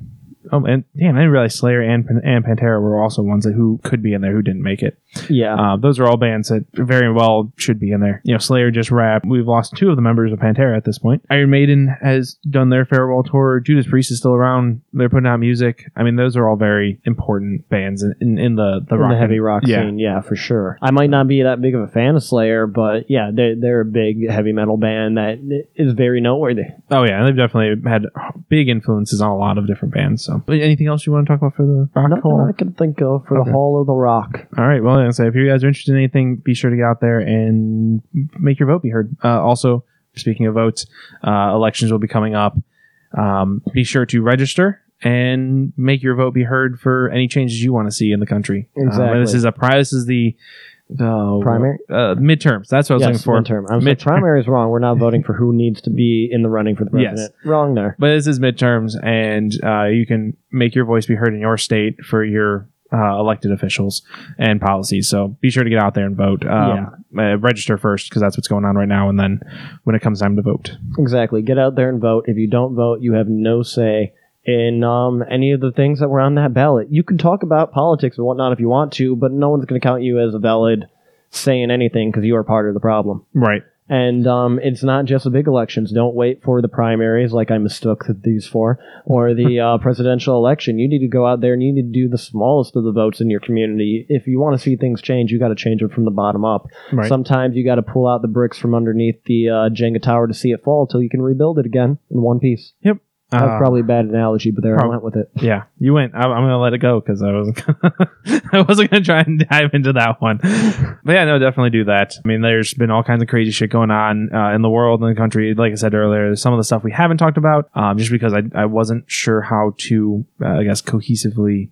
Oh, and damn, I didn't realize Slayer and, and Pantera were also ones that who could be in there who didn't make it. Yeah. Uh, those are all bands that very well should be in there. You know, Slayer just wrapped. We've lost two of the members of Pantera at this point. Iron Maiden has done their farewell tour. Judas Priest is still around. They're putting out music. I mean, those are all very important bands in, in, in the the in rock the heavy rock yeah. scene, yeah, for sure. I might not be that big of a fan of Slayer, but yeah, they're, they're a big heavy metal band that is very noteworthy. Oh yeah, they've definitely had big influences on a lot of different bands. So, anything else you want to talk about for the rock Nothing hall? I can think of for Okay. the Hall of the Rock. All right. Well, so if you guys are interested in anything, be sure to get out there and make your vote be heard. Uh, also, speaking of votes, uh, elections will be coming up. Um, be sure to register and make your vote be heard for any changes you want to see in the country. Um, and Exactly. this is a pri- This is the the Primary? uh, midterms. That's what I was Yes, looking for. midterm. I'm Mid- primary is wrong. We're not voting for who needs to be in the running for the president. Yes. Wrong there. But this is midterms, and uh, you can make your voice be heard in your state for your uh, elected officials and policies. So be sure to get out there and vote. Um, uh, register first because that's what's going on right now, and then when it comes time to vote. Exactly. Get out there and vote. If you don't vote, you have no say in um, any of the things that were on that ballot. You can talk about politics and whatnot if you want to, but no one's going to count you as a valid saying anything because you are part of the problem. Right. And um, it's not just the big elections. Don't wait for the primaries, like I mistook these for, or the uh, presidential election. You need to go out there and you need to do the smallest of the votes in your community. If you want to see things change, you got to change them from the bottom up. Right. Sometimes you got to pull out the bricks from underneath the uh, Jenga tower to see it fall till you can rebuild it again in one piece. Yep. That was Uh, probably a bad analogy, but there I went with it. Yeah, you went. I, I'm gonna let it go because I wasn't. Gonna, I wasn't gonna try and dive into that one. But yeah, no, definitely do that. I mean, there's been all kinds of crazy shit going on uh, in the world and the country. Like I said earlier, there's some of the stuff we haven't talked about, um, just because I I wasn't sure how to, uh, I guess, cohesively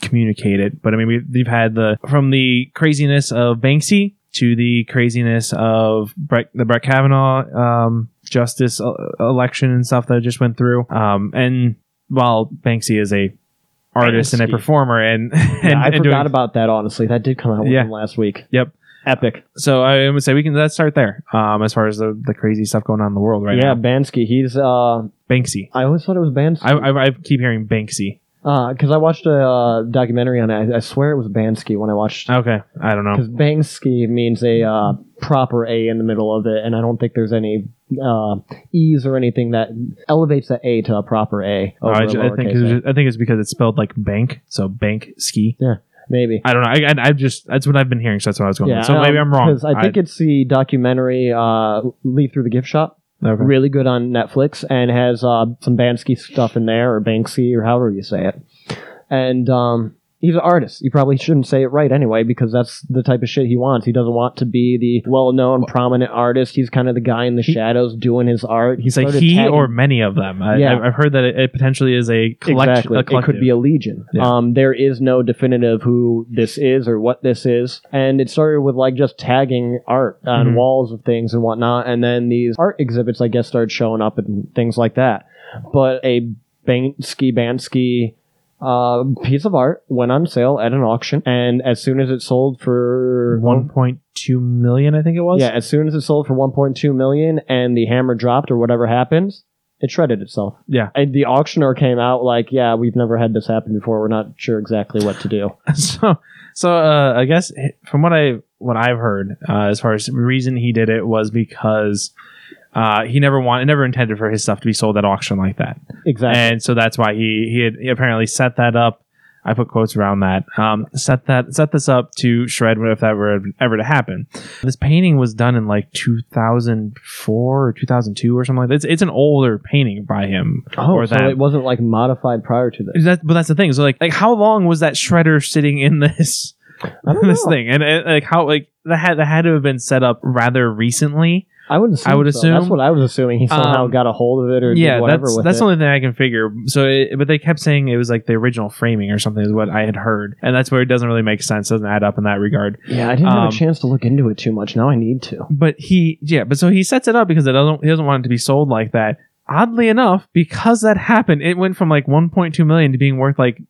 communicate it. But I mean, we, we've had the from the craziness of Banksy to the craziness of Brett, the Brett Kavanaugh um, justice uh, election and stuff that I just went through. Um, and while Banksy is a artist and a performer, and, and, Yeah, I and forgot doing- about that, honestly. That did come out Yeah. last week. Yep. Epic. So I would say we can let's start there. Um, as far as the, the crazy stuff going on in the world right yeah, now, Bansky. He's, uh, Banksy. I always thought it was Bansky. I, I, I keep hearing Banksy. Because I watched a uh, documentary on it. I, I swear it was Bansky when I watched. Okay, I don't know. Because Bansky means a uh, proper A in the middle of it, and I don't think there's any uh, E's or anything that elevates the A to a proper A. Oh, Over I, a ju- I think it's a. just, I think it's because it's spelled like bank, so bank ski. Yeah, maybe. I don't know. I, I, I just that's what I've been hearing. So that's what I was going. Yeah, with. So maybe I'm wrong. Because I think it's the documentary uh, "Leave Through the Gift Shop." Okay. really good on Netflix and has uh, some Bansky stuff in there or Banksy or however you say it. And um, he's an artist. You probably shouldn't say it right anyway because that's the type of shit he wants. He doesn't want to be the well-known, prominent artist. He's kind of the guy in the shadows doing his art. He's like he tagging- or many of them. I, Yeah. I've- heard that it, it potentially is a collection. Exactly. A it could be a legion. Yeah. Um, there is no definitive who this is or what this is. And it started with like just tagging art on Mhm. walls of things and whatnot. And then these art exhibits, I guess, started showing up and things like that. But a Bansky Bansky uh, piece of art went on sale at an auction. And as soon as it sold for one point two million. I think it was. yeah, as soon as it sold for 1.2 million and the hammer dropped or whatever happens, it shredded itself. Yeah. And the auctioneer came out like, yeah, we've never had this happen before. We're not sure exactly what to do. so so uh, I guess from what I what I've heard uh, as far as the reason he did it was because uh, he never wanted never intended for his stuff to be sold at auction like that, Exactly. and so that's why he he had he apparently set that up. I put quotes around that. Um, set that set this up to shred if that were ever to happen. This painting was done in like 2004 or 2002 or something like that. It's, it's an older painting by him. oh, so that. it wasn't like modified prior to this. That, but that's the thing. So like, like how long was that shredder sitting in this this know. thing? And, and like how like that had that had to have been set up rather recently. I would assume. I would so. assume- That's what I was assuming. He somehow Um, got a hold of it or yeah, whatever that's that's it. the only thing I can figure. So, it, but they kept saying it was like the original framing or something is what I had heard, and that's where it doesn't really make sense. Doesn't add up in that regard. yeah, I didn't um, have a chance to look into it too much. Now I need to. But he, yeah, but so he sets it up because it doesn't he doesn't want it to be sold like that. Oddly enough, because that happened, it went from like 1.2 million to being worth like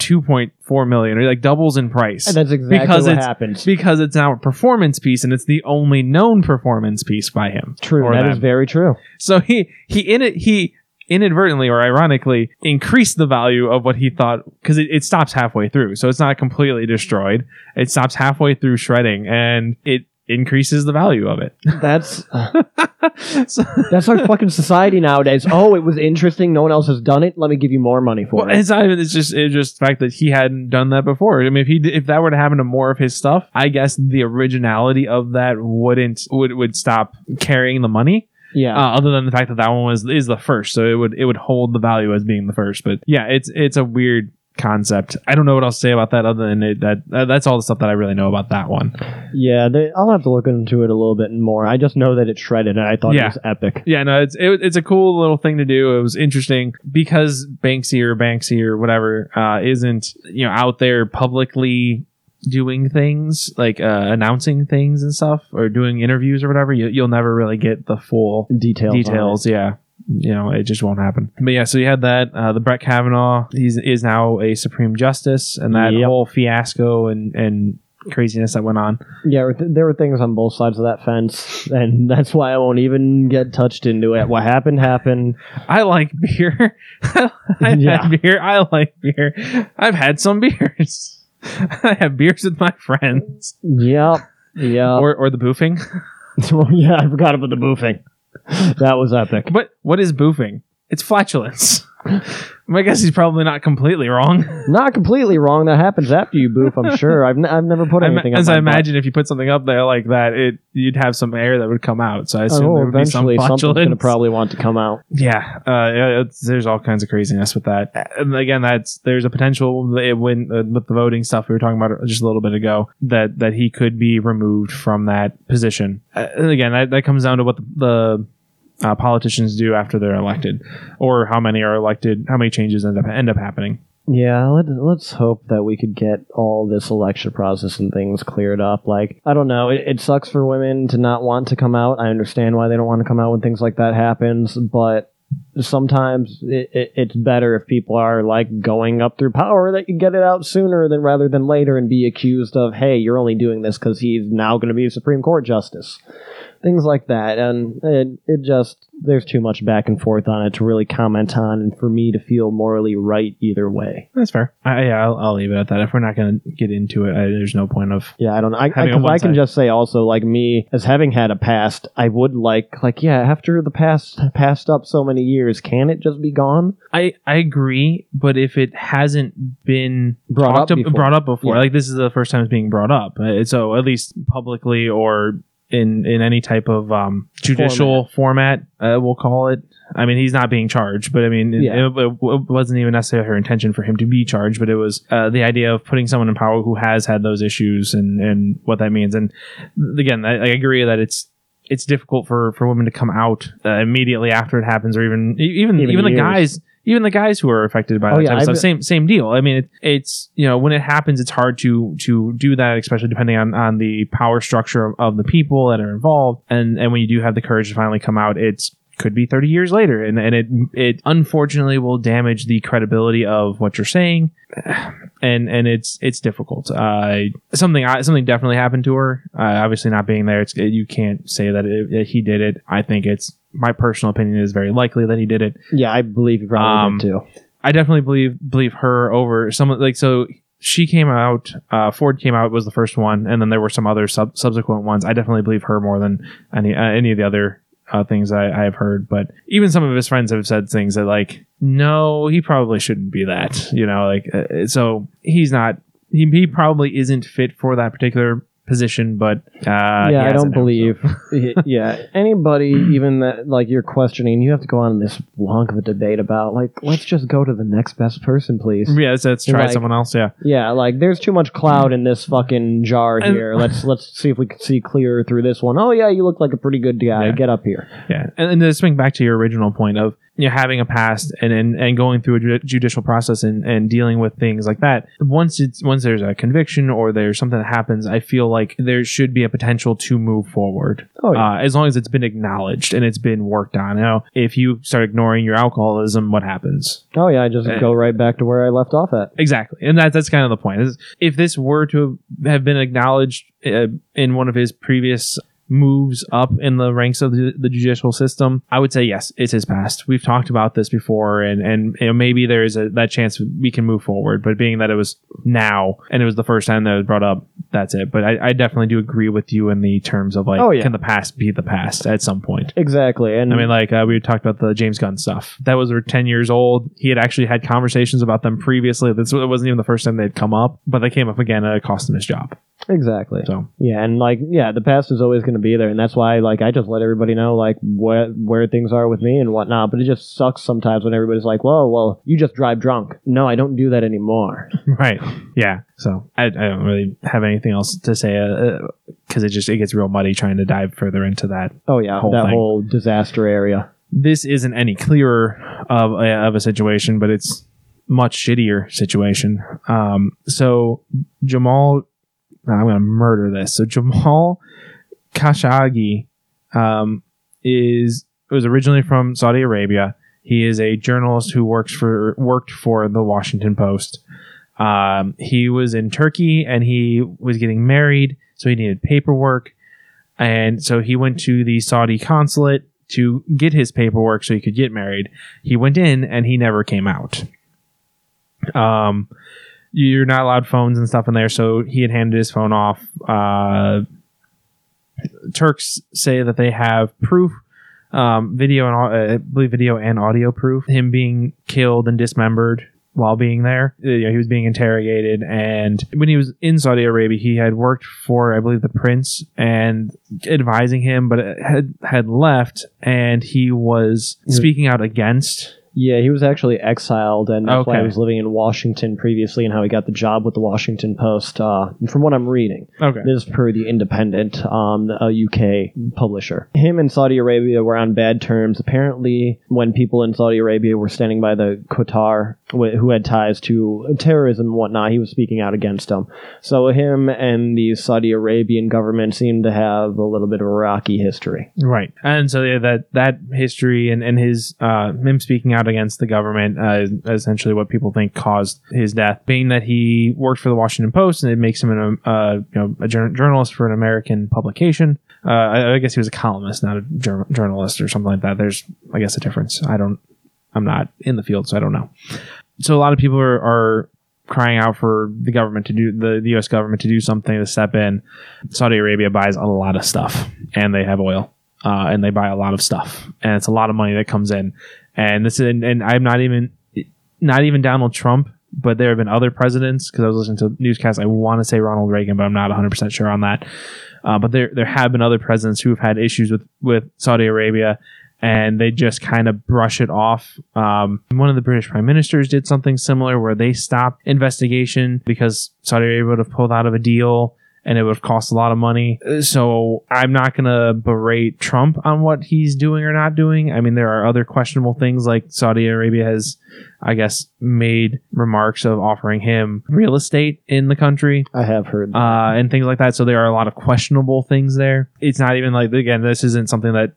2.4 million, or like doubles in price. And that's exactly Because what it's- happened. because it's now a performance piece and it's the only known performance piece by him. True. That is them. very true. So he he in it he inadvertently or ironically increased the value of what he thought because it, it stops halfway through. So it's not completely destroyed. It stops halfway through shredding and it increases the value of it. That's so, that's our fucking society nowadays. Oh, it was interesting. No one else has done it. Let me give you more money for well, it. it's not even, it's just it's just the fact that he hadn't done that before. I mean, if he if that were to happen to more of his stuff, I guess the originality of that wouldn't would would stop carrying the money. Yeah. uh, other than the fact that that one was is the first, so it would it would hold the value as being the first. But yeah, it's it's a weird concept. I don't know what else to say about that other than it, that uh, that's all the stuff that I really know about that one. Yeah, they, I'll have to look into it a little bit more. I just know that it's shredded, and I thought Yeah. it was epic. Yeah, no, it's it, it's a cool little thing to do. It was interesting because Banksy or Banksy or whatever uh, isn't you know out there publicly doing things like uh, announcing things and stuff or doing interviews or whatever. You, you'll never really get the full Details. on it. details. Yeah, you know, it just won't happen. But yeah, so you had that. Uh, the Brett Kavanaugh, he's is now a Supreme Justice, and that Yep. whole fiasco and and craziness that went on. Yeah, there were things on both sides of that fence, and that's why I won't even get touched into it. What happened happened. I like beer. I've Yeah. had beer. I like beer. I've had some beers. I have beers with my friends. Yep. Yeah. Or or the boofing. yeah, I forgot about the boofing. That was epic. But what is boofing? It's flatulence. I guess he's probably not completely wrong. Not completely wrong. That happens after you boof. I'm sure. I've, n- I've never put I anything. up as I butt. imagine, if you put something up there like that, it you'd have some air that would come out. So I assume Oh, there would be some something's flatulence. going to probably want to come out. yeah, uh, it's, there's all kinds of craziness with that. And again, that's there's a potential it, when uh, with the voting stuff we were talking about just a little bit ago that that he could be removed from that position. Uh, and again, that, that comes down to what the, the uh, politicians do after they're elected, or how many are elected, how many changes end up end up happening. Yeah, let, let's hope that we could get all this election process and things cleared up. Like, I don't know, it, it sucks for women to not want to come out. I understand why they don't want to come out when things like that happens, but sometimes it, it, it's better if people are like going up through power that you get it out sooner than rather than later and be accused of, hey, you're only doing this because he's now going to be a Supreme Court justice. Things like that, and it, it just there's too much back and forth on it to really comment on, and for me to feel morally right either way. That's fair. I, yeah, I'll, I'll leave it at that. If we're not going to get into it, I, there's no point of. Yeah, I don't know. I, I, 'cause I can just say also, like me, as having had a past, I would like, like, yeah, after the past passed up so many years, can it just be gone? I, I agree, but if it hasn't been Brought talked up before. brought up before, Yeah. like this is the first time it's being brought up, uh, so at least publicly or in in any type of um, judicial format, uh, we'll call it. I mean, he's not being charged, but I mean, it- Yeah. it, it wasn't even necessarily her intention for him to be charged, but it was uh, the idea of putting someone in power who has had those issues and and what that means. And again, I, I agree that it's it's difficult for for women to come out uh, immediately after it happens, or even even Even even, the guys. Even the guys who are affected by Oh, that yeah, type of stuff, same same deal. I mean, it, it's you know when it happens, it's hard to to do that, especially depending on on the power structure of, of the people that are involved. And and when you do have the courage to finally come out, it's could be 30 years later. And, and it it unfortunately will damage the credibility of what you're saying. And and it's it's difficult. Uh something I, something definitely happened to her. Uh, obviously not being there it's you can't say that, it, that he did it. I think it's my personal opinion is very likely that he did it Yeah, I believe he probably Um, did too. I definitely believe believe her over someone like so she came out uh, Ford came out was the first one and then there were some other sub- subsequent ones I definitely believe her more than any uh, any of the other uh, things I, I have heard but even some of his friends have said things that like no he probably shouldn't be that you know like uh, so he's not he, he probably isn't fit for that particular position but uh, yeah, I don't it now, so. believe. yeah, anybody, even that, like you're questioning, you have to go on this long of a debate about, like, let's just go to the next best person, please. yeah let's, let's try Like- someone else yeah Yeah, like there's too much cloud in this fucking jar And- here. Let's let's see if we can see clearer through this one. Oh yeah, you look like a pretty good guy. Yeah. Get up here. Yeah, and, and to swing back to your original point of you know having a past and and, and going through a ju- judicial process and, and dealing with things like that. Once it's once there's a conviction or there's something that happens, I feel like there should be a potential to move forward. Oh yeah. Uh, as long as it's been acknowledged and it's been worked on. You know, if you start ignoring your alcoholism, what happens? oh yeah, I just eh. go right back to where I left off at. Exactly, and that that's kind of the point. Is if this were to have been acknowledged uh, in one of his previous moves up in the ranks of the, the judicial system, I would say yes, it's his past. We've talked about this before, and and you know, maybe there is a that chance we can move forward. But being that it was now and it was the first time that it was brought up, that's it. But I, I definitely do agree with you in the terms of like, Oh, yeah. can the past be the past at some point? Exactly, and I mean, like uh, we talked about the James Gunn stuff. That was ten years old. He had actually had conversations about them previously. This it wasn't even the first time they'd come up, but they came up again and it cost him his job. exactly. So Yeah, and like yeah, the past is always going to be there, and that's why like I just let everybody know like where where things are with me and whatnot. But it just sucks sometimes when everybody's like, "Well, well, you just drive drunk." No, I don't do that anymore. right, yeah. So I, I don't really have anything else to say because it just it gets real muddy trying to dive further into that. Oh yeah, Whole that thing. whole disaster area. This isn't any clearer of a, of a situation, but it's much shittier situation. Um, so Jamal, I'm going to murder this. So Jamal Khashoggi um, is was originally from Saudi Arabia. He is a journalist who works for worked for the Washington Post. Um, he was in Turkey and he was getting married, so he needed paperwork, and so he went to the Saudi consulate to get his paperwork so he could get married. He went in and he never came out. Um, you're not allowed phones and stuff in there, so he had handed his phone off. Uh, Turks say that they have proof, um, video and au- uh, I believe video and audio proof, him being killed and dismembered while being there. Uh, you know, he was being interrogated, and when he was in Saudi Arabia, he had worked for I believe the prince and advising him, but had had left, and he was speaking out against. Yeah, he was actually exiled, and that's why Okay. he was living in Washington previously, and how he got the job with the Washington Post. Uh, from what I'm reading, Okay. this is per the Independent, um, a UK publisher. Him and Saudi Arabia were on bad terms. Apparently, when people in Saudi Arabia were standing by the Qatar, who had ties to terrorism and whatnot, he was speaking out against them. So him and the Saudi Arabian government seem to have a little bit of a rocky history. Right, and so yeah, that that history and and his uh, him speaking out against the government uh, essentially what people think caused his death. Being that he worked for the Washington Post, and it makes him an, uh, you know a jour- journalist for an American publication. Uh, I, I guess he was a columnist, not a jour- journalist or something like that. There's I guess a difference. I don't. I'm not in the field, so I don't know. So a lot of people are, are crying out for the government to do the, the U.S. government to do something to step in. Saudi Arabia buys a lot of stuff, and they have oil, uh, and they buy a lot of stuff, and it's a lot of money that comes in. And this is, and, and I'm not even, not even Donald Trump but there have been other presidents because I was listening to newscasts. I want to say Ronald Reagan, but I'm not 100 percent sure on that. Uh, but there there have been other presidents who have had issues with with Saudi Arabia, and they just kind of brush it off. Um, one of the British prime ministers did something similar where they stopped investigation because Saudi Arabia would have pulled out of a deal and it would have cost a lot of money. So I'm not going to berate Trump on what he's doing or not doing. I mean, there are other questionable things like Saudi Arabia has, I guess, made remarks of offering him real estate in the country I have heard. that. uh, and things like that. So there are a lot of questionable things there. It's not even like again, this isn't something that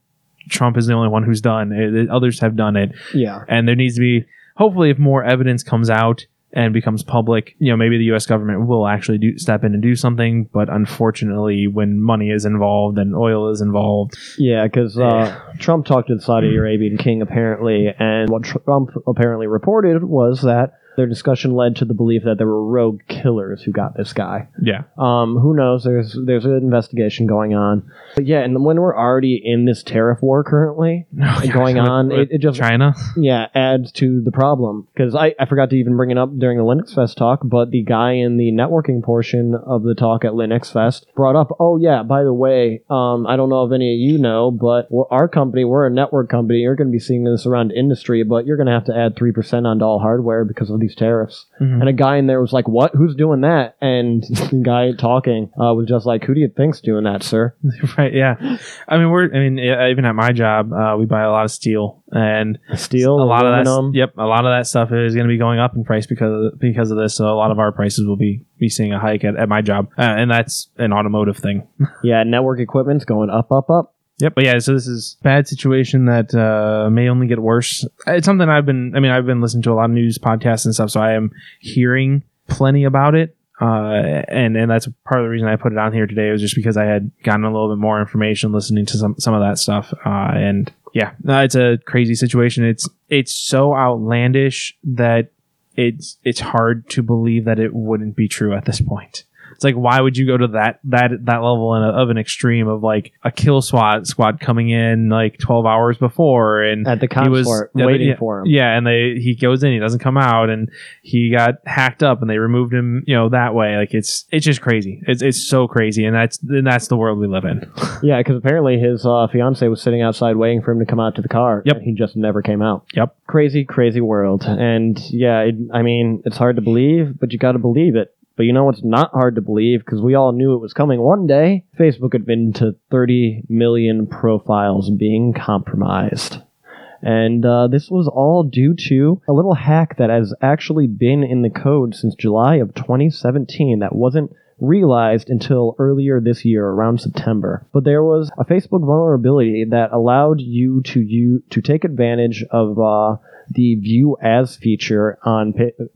Trump is the only one who's done. It, others have done it, yeah. and there needs to be hopefully if more evidence comes out and becomes public, you know, maybe the U.S. government will actually do step in and do something. But unfortunately, when money is involved and oil is involved, Yeah, because uh, Trump talked to the Saudi Arabian king apparently, and what Trump apparently reported was that their discussion led to the belief that there were rogue killers who got this guy. yeah, Um, who knows? There's there's an investigation going on, but yeah, and when we're already in this tariff war currently going on, it, it just China. yeah adds to the problem because I, I forgot to even bring it up during the linux fest talk but the guy in the networking portion of the talk at linux fest brought up oh yeah by the way um, i don't know if any of you know but our company we're a network company you're going to be seeing this around industry but you're going to have to add 3% onto all hardware because of these tariffs Mhm. and a guy in there was like what who's doing that and the guy talking uh, was just like who do you think's doing that sir right? Yeah, I mean, we're. I mean, even at my job, uh, we buy a lot of steel, and steel a lot of that. Yep, a lot of that stuff is going to be going up in price because of, because of this. So a lot of our prices will be be seeing a hike at, at my job, uh, and that's an automotive thing. yeah network equipment's going up up up Yep. But yeah, so this is bad situation that uh, may only get worse. It's something I've been. I mean, I've been listening to a lot of news podcasts and stuff, so I am hearing plenty about it. Uh, and and that's part of the reason I put it on here today was just because I had gotten a little bit more information listening to some some of that stuff. Uh, and yeah, it's a crazy situation. It's it's so outlandish that it's it's hard to believe that it wouldn't be true at this point. It's like why would you go to that that that level in a, of an extreme of like a kill SWAT squad coming in like twelve hours before and at the he was waiting yeah, for him Yeah, and they he goes in, he doesn't come out, and he got hacked up, and they removed him. You know that way, like it's it's just crazy. It's it's so crazy, and that's and that's the world we live in. Yeah, because apparently his uh, fiance was sitting outside waiting for him to come out to the car. Yep. and he just never came out. Yep. Crazy, crazy world. And yeah, it, I mean, it's hard to believe, but you got to believe it. But you know what's not hard to believe because we all knew it was coming one day? Facebook admitted to 30 million profiles being compromised. And uh, this was all due to a little hack that has actually been in the code since July of 2017 that wasn't realized until earlier this year, around September. But there was a Facebook vulnerability that allowed you to you to take advantage of uh, the View As feature on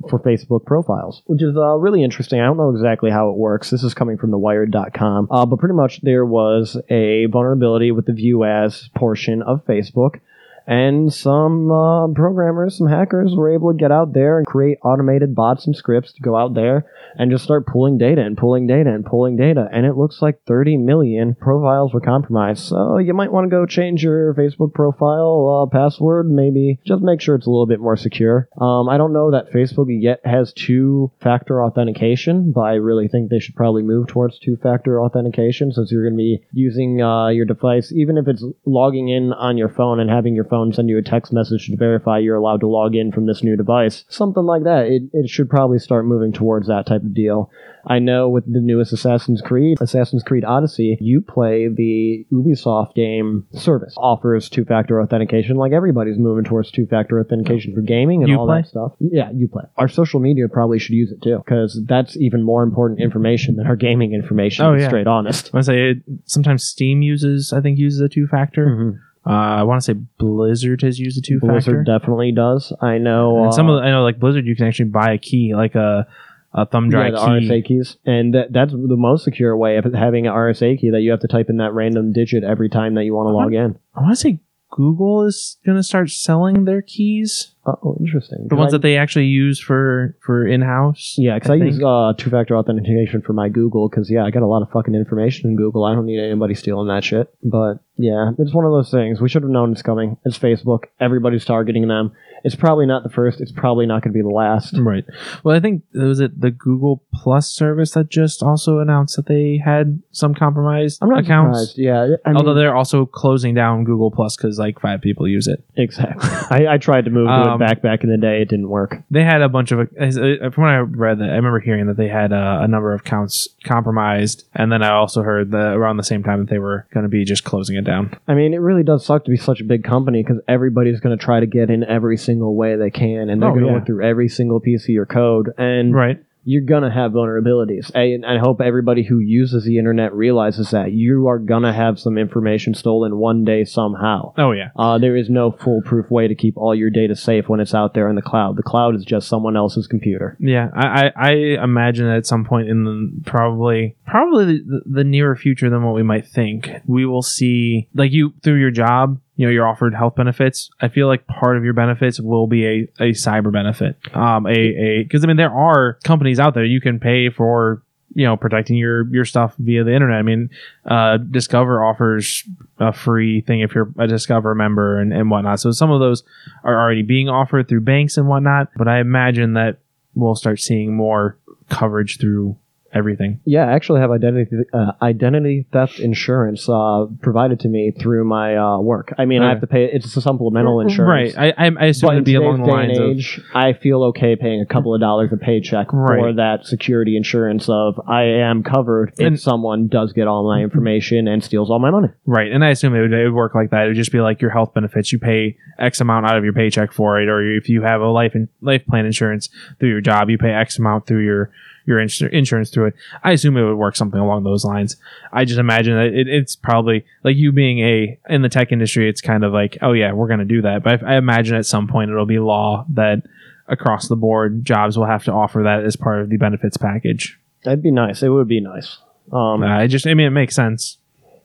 for Facebook profiles, which is uh, really interesting. I don't know exactly how it works. This is coming from the Wired.com, uh, but pretty much there was a vulnerability with the View As portion of Facebook and some uh, programmers, some hackers were able to get out there and create automated bots and scripts to go out there and just start pulling data and pulling data and pulling data. And it looks like 30 million profiles were compromised. So you might want to go change your Facebook profile uh, password. Maybe just make sure it's a little bit more secure. Um, I don't know that Facebook yet has two factor authentication, but I really think they should probably move towards two factor authentication since you're going to be using uh, your device, even if it's logging in on your phone and having your phone send you a text message to verify you're allowed to log in from this new device. Something like that. It, it should probably start moving towards that type of deal. I know with the newest Assassin's Creed, Assassin's Creed Odyssey, Uplay the Ubisoft game service offers two-factor authentication. Like everybody's moving towards two-factor authentication for gaming and all Uplay? that stuff. Yeah, Uplay. Our social media probably should use it too, because that's even more important information than our gaming information. Oh, yeah. straight honest. I say it, sometimes Steam uses, I think, uses a two factor. Mhm. Uh, I want to say Blizzard has used a two factor. Blizzard definitely does. I know. And some uh, of the, I know, like Blizzard, you can actually buy a key, like a a thumb drive yeah, key. RSA keys, and that, that's the most secure way of having an RSA key that you have to type in that random digit every time that you want to log in. I want to say Google is going to start selling their keys. Oh, interesting. The ones that they actually use for for in house. Yeah, because I, I use uh, two-factor authentication for my Google. Because yeah, I got a lot of fucking information in Google. I don't need anybody stealing that shit. But yeah, it's one of those things. We should have known it's coming. It's Facebook. Everybody's targeting them. It's probably not the first. It's probably not going to be the last. Right. Well, I think was it the Google Plus service that just also announced that they had some compromised I'm not accounts. surprised. Yeah, I mean, Although they're also closing down Google Plus because like five people use it. exactly. I, I tried to move to Um, it back back in the day. It didn't work. They had a bunch of as- uh, from what I read that I remember hearing that they had uh, a number of accounts compromised, and then I also heard that around the same time that they were going to be just closing it down. I mean, it really does suck to be such a big company because everybody's going to try to get in every single way they can, and they're Oh, going to yeah. look through every single piece of your code. And Right. you're gonna have vulnerabilities. And I hope everybody who uses the internet realizes that you are gonna have some information stolen one day somehow. Oh yeah. Uh, there is no foolproof way to keep all your data safe when it's out there in the cloud. The cloud is just someone else's computer. Yeah, I, I, I imagine that at some point in the probably probably the, the nearer future than what we might think, we will see like you through your job. You know, you're offered health benefits. I feel like part of your benefits will be a, a cyber benefit. Um, a a because I mean there are companies out there you can pay for you know protecting your your stuff via the internet. I mean, uh, Discover offers a free thing if you're a Discover member and, and whatnot. So some of those are already being offered through banks and whatnot. But I imagine that we'll start seeing more coverage through everything. Yeah, I actually have identity uh, identity theft insurance uh, provided to me through my uh, work. I mean, I have to pay. It's a supplemental insurance. Right. I, I, I assume it'd be along the lines and of I feel okay paying a couple of dollars a paycheck for that security insurance of I am covered if someone does get all my information and steals all my money. right, and I assume it would, it would work like that. It would just be like your health benefits. You pay X amount out of your paycheck for it, or if you have a life in, life plan insurance through your job, you pay X amount through your your insur- insurance through it. I assume it would work something along those lines. I just imagine that it, it's probably like you being a in the tech industry. It's kind of like, oh yeah, we're going to do that. But I, I imagine at some point it'll be law that across the board jobs will have to offer that as part of the benefits package. That'd be nice. It would be nice. Um, I just, I mean, it makes sense.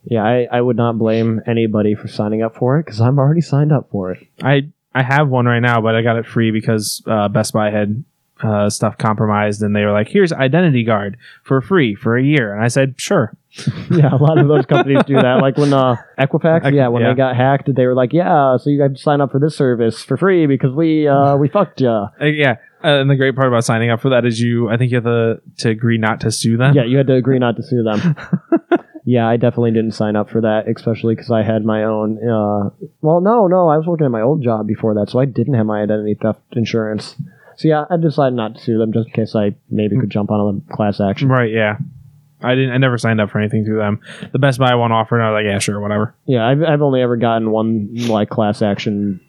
yeah, I, I would not blame anybody for signing up for it because I'm already signed up for it. I I have one right now, but I got it free because uh, Best Buy had uh, stuff compromised, and they were like, "Here's Identity Guard for free for a year," and I said, "Sure." yeah, a lot of those companies do that. Like when uh, Equifax, Equi- yeah, when yeah. they got hacked, they were like, "Yeah, so you have to sign up for this service for free because we uh, we fucked you." Uh, yeah, uh, and the great part about signing up for that is you, I think you have to to agree not to sue them. Yeah, you had to agree not to sue them. yeah, I definitely didn't sign up for that, especially because I had my own. Uh, well, no, no, I was working at my old job before that, so I didn't have my identity theft insurance. So yeah, I decided not to sue them just in case I maybe could jump on a class action. Right. Yeah. I didn't. I never signed up for anything through them. The Best Buy one offered, and I was like, "Yeah, sure, whatever." Yeah, I've, I've only ever gotten one like class action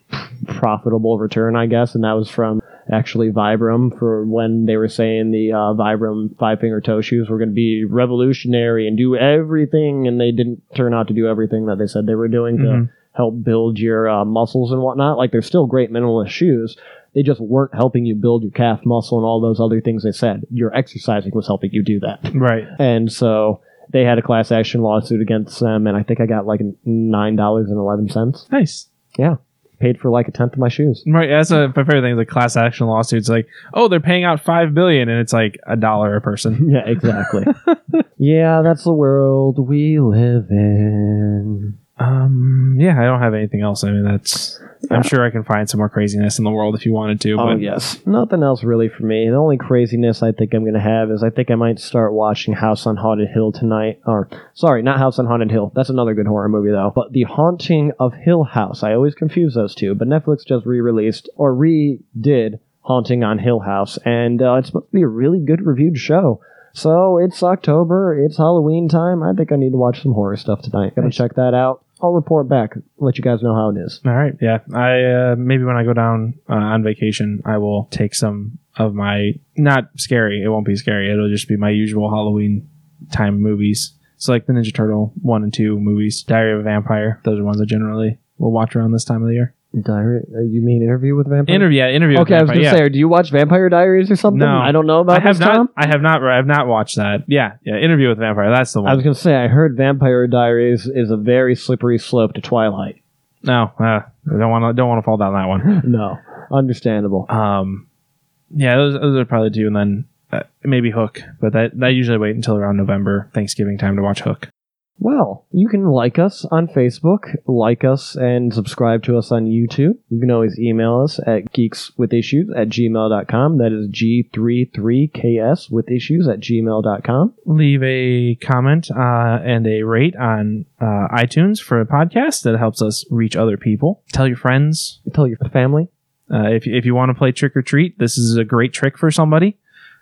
profitable return, I guess, and that was from actually Vibram for when they were saying the uh, Vibram five finger toe shoes were going to be revolutionary and do everything, and they didn't turn out to do everything that they said they were doing to Mhm. help build your uh, muscles and whatnot. Like they're still great minimalist shoes. They just weren't helping you build your calf muscle and all those other things they said. Your exercising was helping you do that. Right. And so they had a class action lawsuit against them, and I think I got like nine dollars and eleven cents. Nice. Yeah. Paid for like a tenth of my shoes. Right. That's a my favorite thing. The class action lawsuits, like, oh, they're paying out five billion, and it's like a dollar a person. Yeah, exactly. yeah, that's the world we live in. Um. Yeah, I don't have anything else. I mean, that's. I'm sure I can find some more craziness in the world if you wanted to. Oh But yes, nothing else really for me. The only craziness I think I'm gonna have is I think I might start watching House on Haunted Hill tonight. Or sorry, not House on Haunted Hill. That's another good horror movie though. But The Haunting of Hill House. I always confuse those two. But Netflix just re-released or redid Haunting on Hill House, and uh, it's supposed to be a really good reviewed show. So it's October. It's Halloween time. I think I need to watch some horror stuff tonight. Gonna Nice. check that out. I'll report back. Let you guys know how it is. All right. Yeah. I uh, maybe when I go down uh, on vacation, I will take some of my not scary. It won't be scary. It'll just be my usual Halloween time movies. So like the Ninja Turtle one and two movies, Diary of a Vampire. Those are ones I generally will watch around this time of the year. Diary? uh, You mean interview with vampire? Interview. Yeah. Interview. with Okay, I was Vampire, gonna yeah. say, do you watch Vampire Diaries or something? No. I don't know about I have this, not. Tom. I have not. I have not watched that. Yeah. Yeah. Interview with a Vampire. That's the one. I was gonna say, I heard Vampire Diaries is a very slippery slope to Twilight. no. Uh, I don't want to. Don't want to fall down that one. No, Understandable. Um, yeah, those, those are probably two, and then uh, maybe Hook, but that that usually wait until around November, Thanksgiving time to watch Hook. Well, you can like us on Facebook, like us, and subscribe to us on YouTube. You can always email us at geekswithissues at gmail.com. That is G33KS with issues at gmail.com. Leave a comment uh, and a rate on uh, iTunes for a podcast that helps us reach other people. Tell your friends. Tell your family. Uh, if, if you want to play trick or treat, this is a great trick for somebody.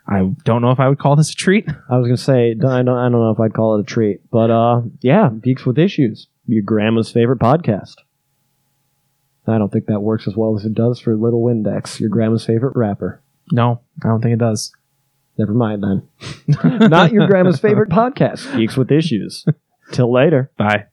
I don't know if I would call this a treat. I was going to say, I don't, I don't know if I'd call it a treat, but uh, yeah, Geeks with Issues, your grandma's favorite podcast. I don't think that works as well as it does for Little Windex, your grandma's favorite rapper. No, I don't think it does. Never mind then. Not your grandma's favorite podcast, Geeks with Issues. Till later. Bye.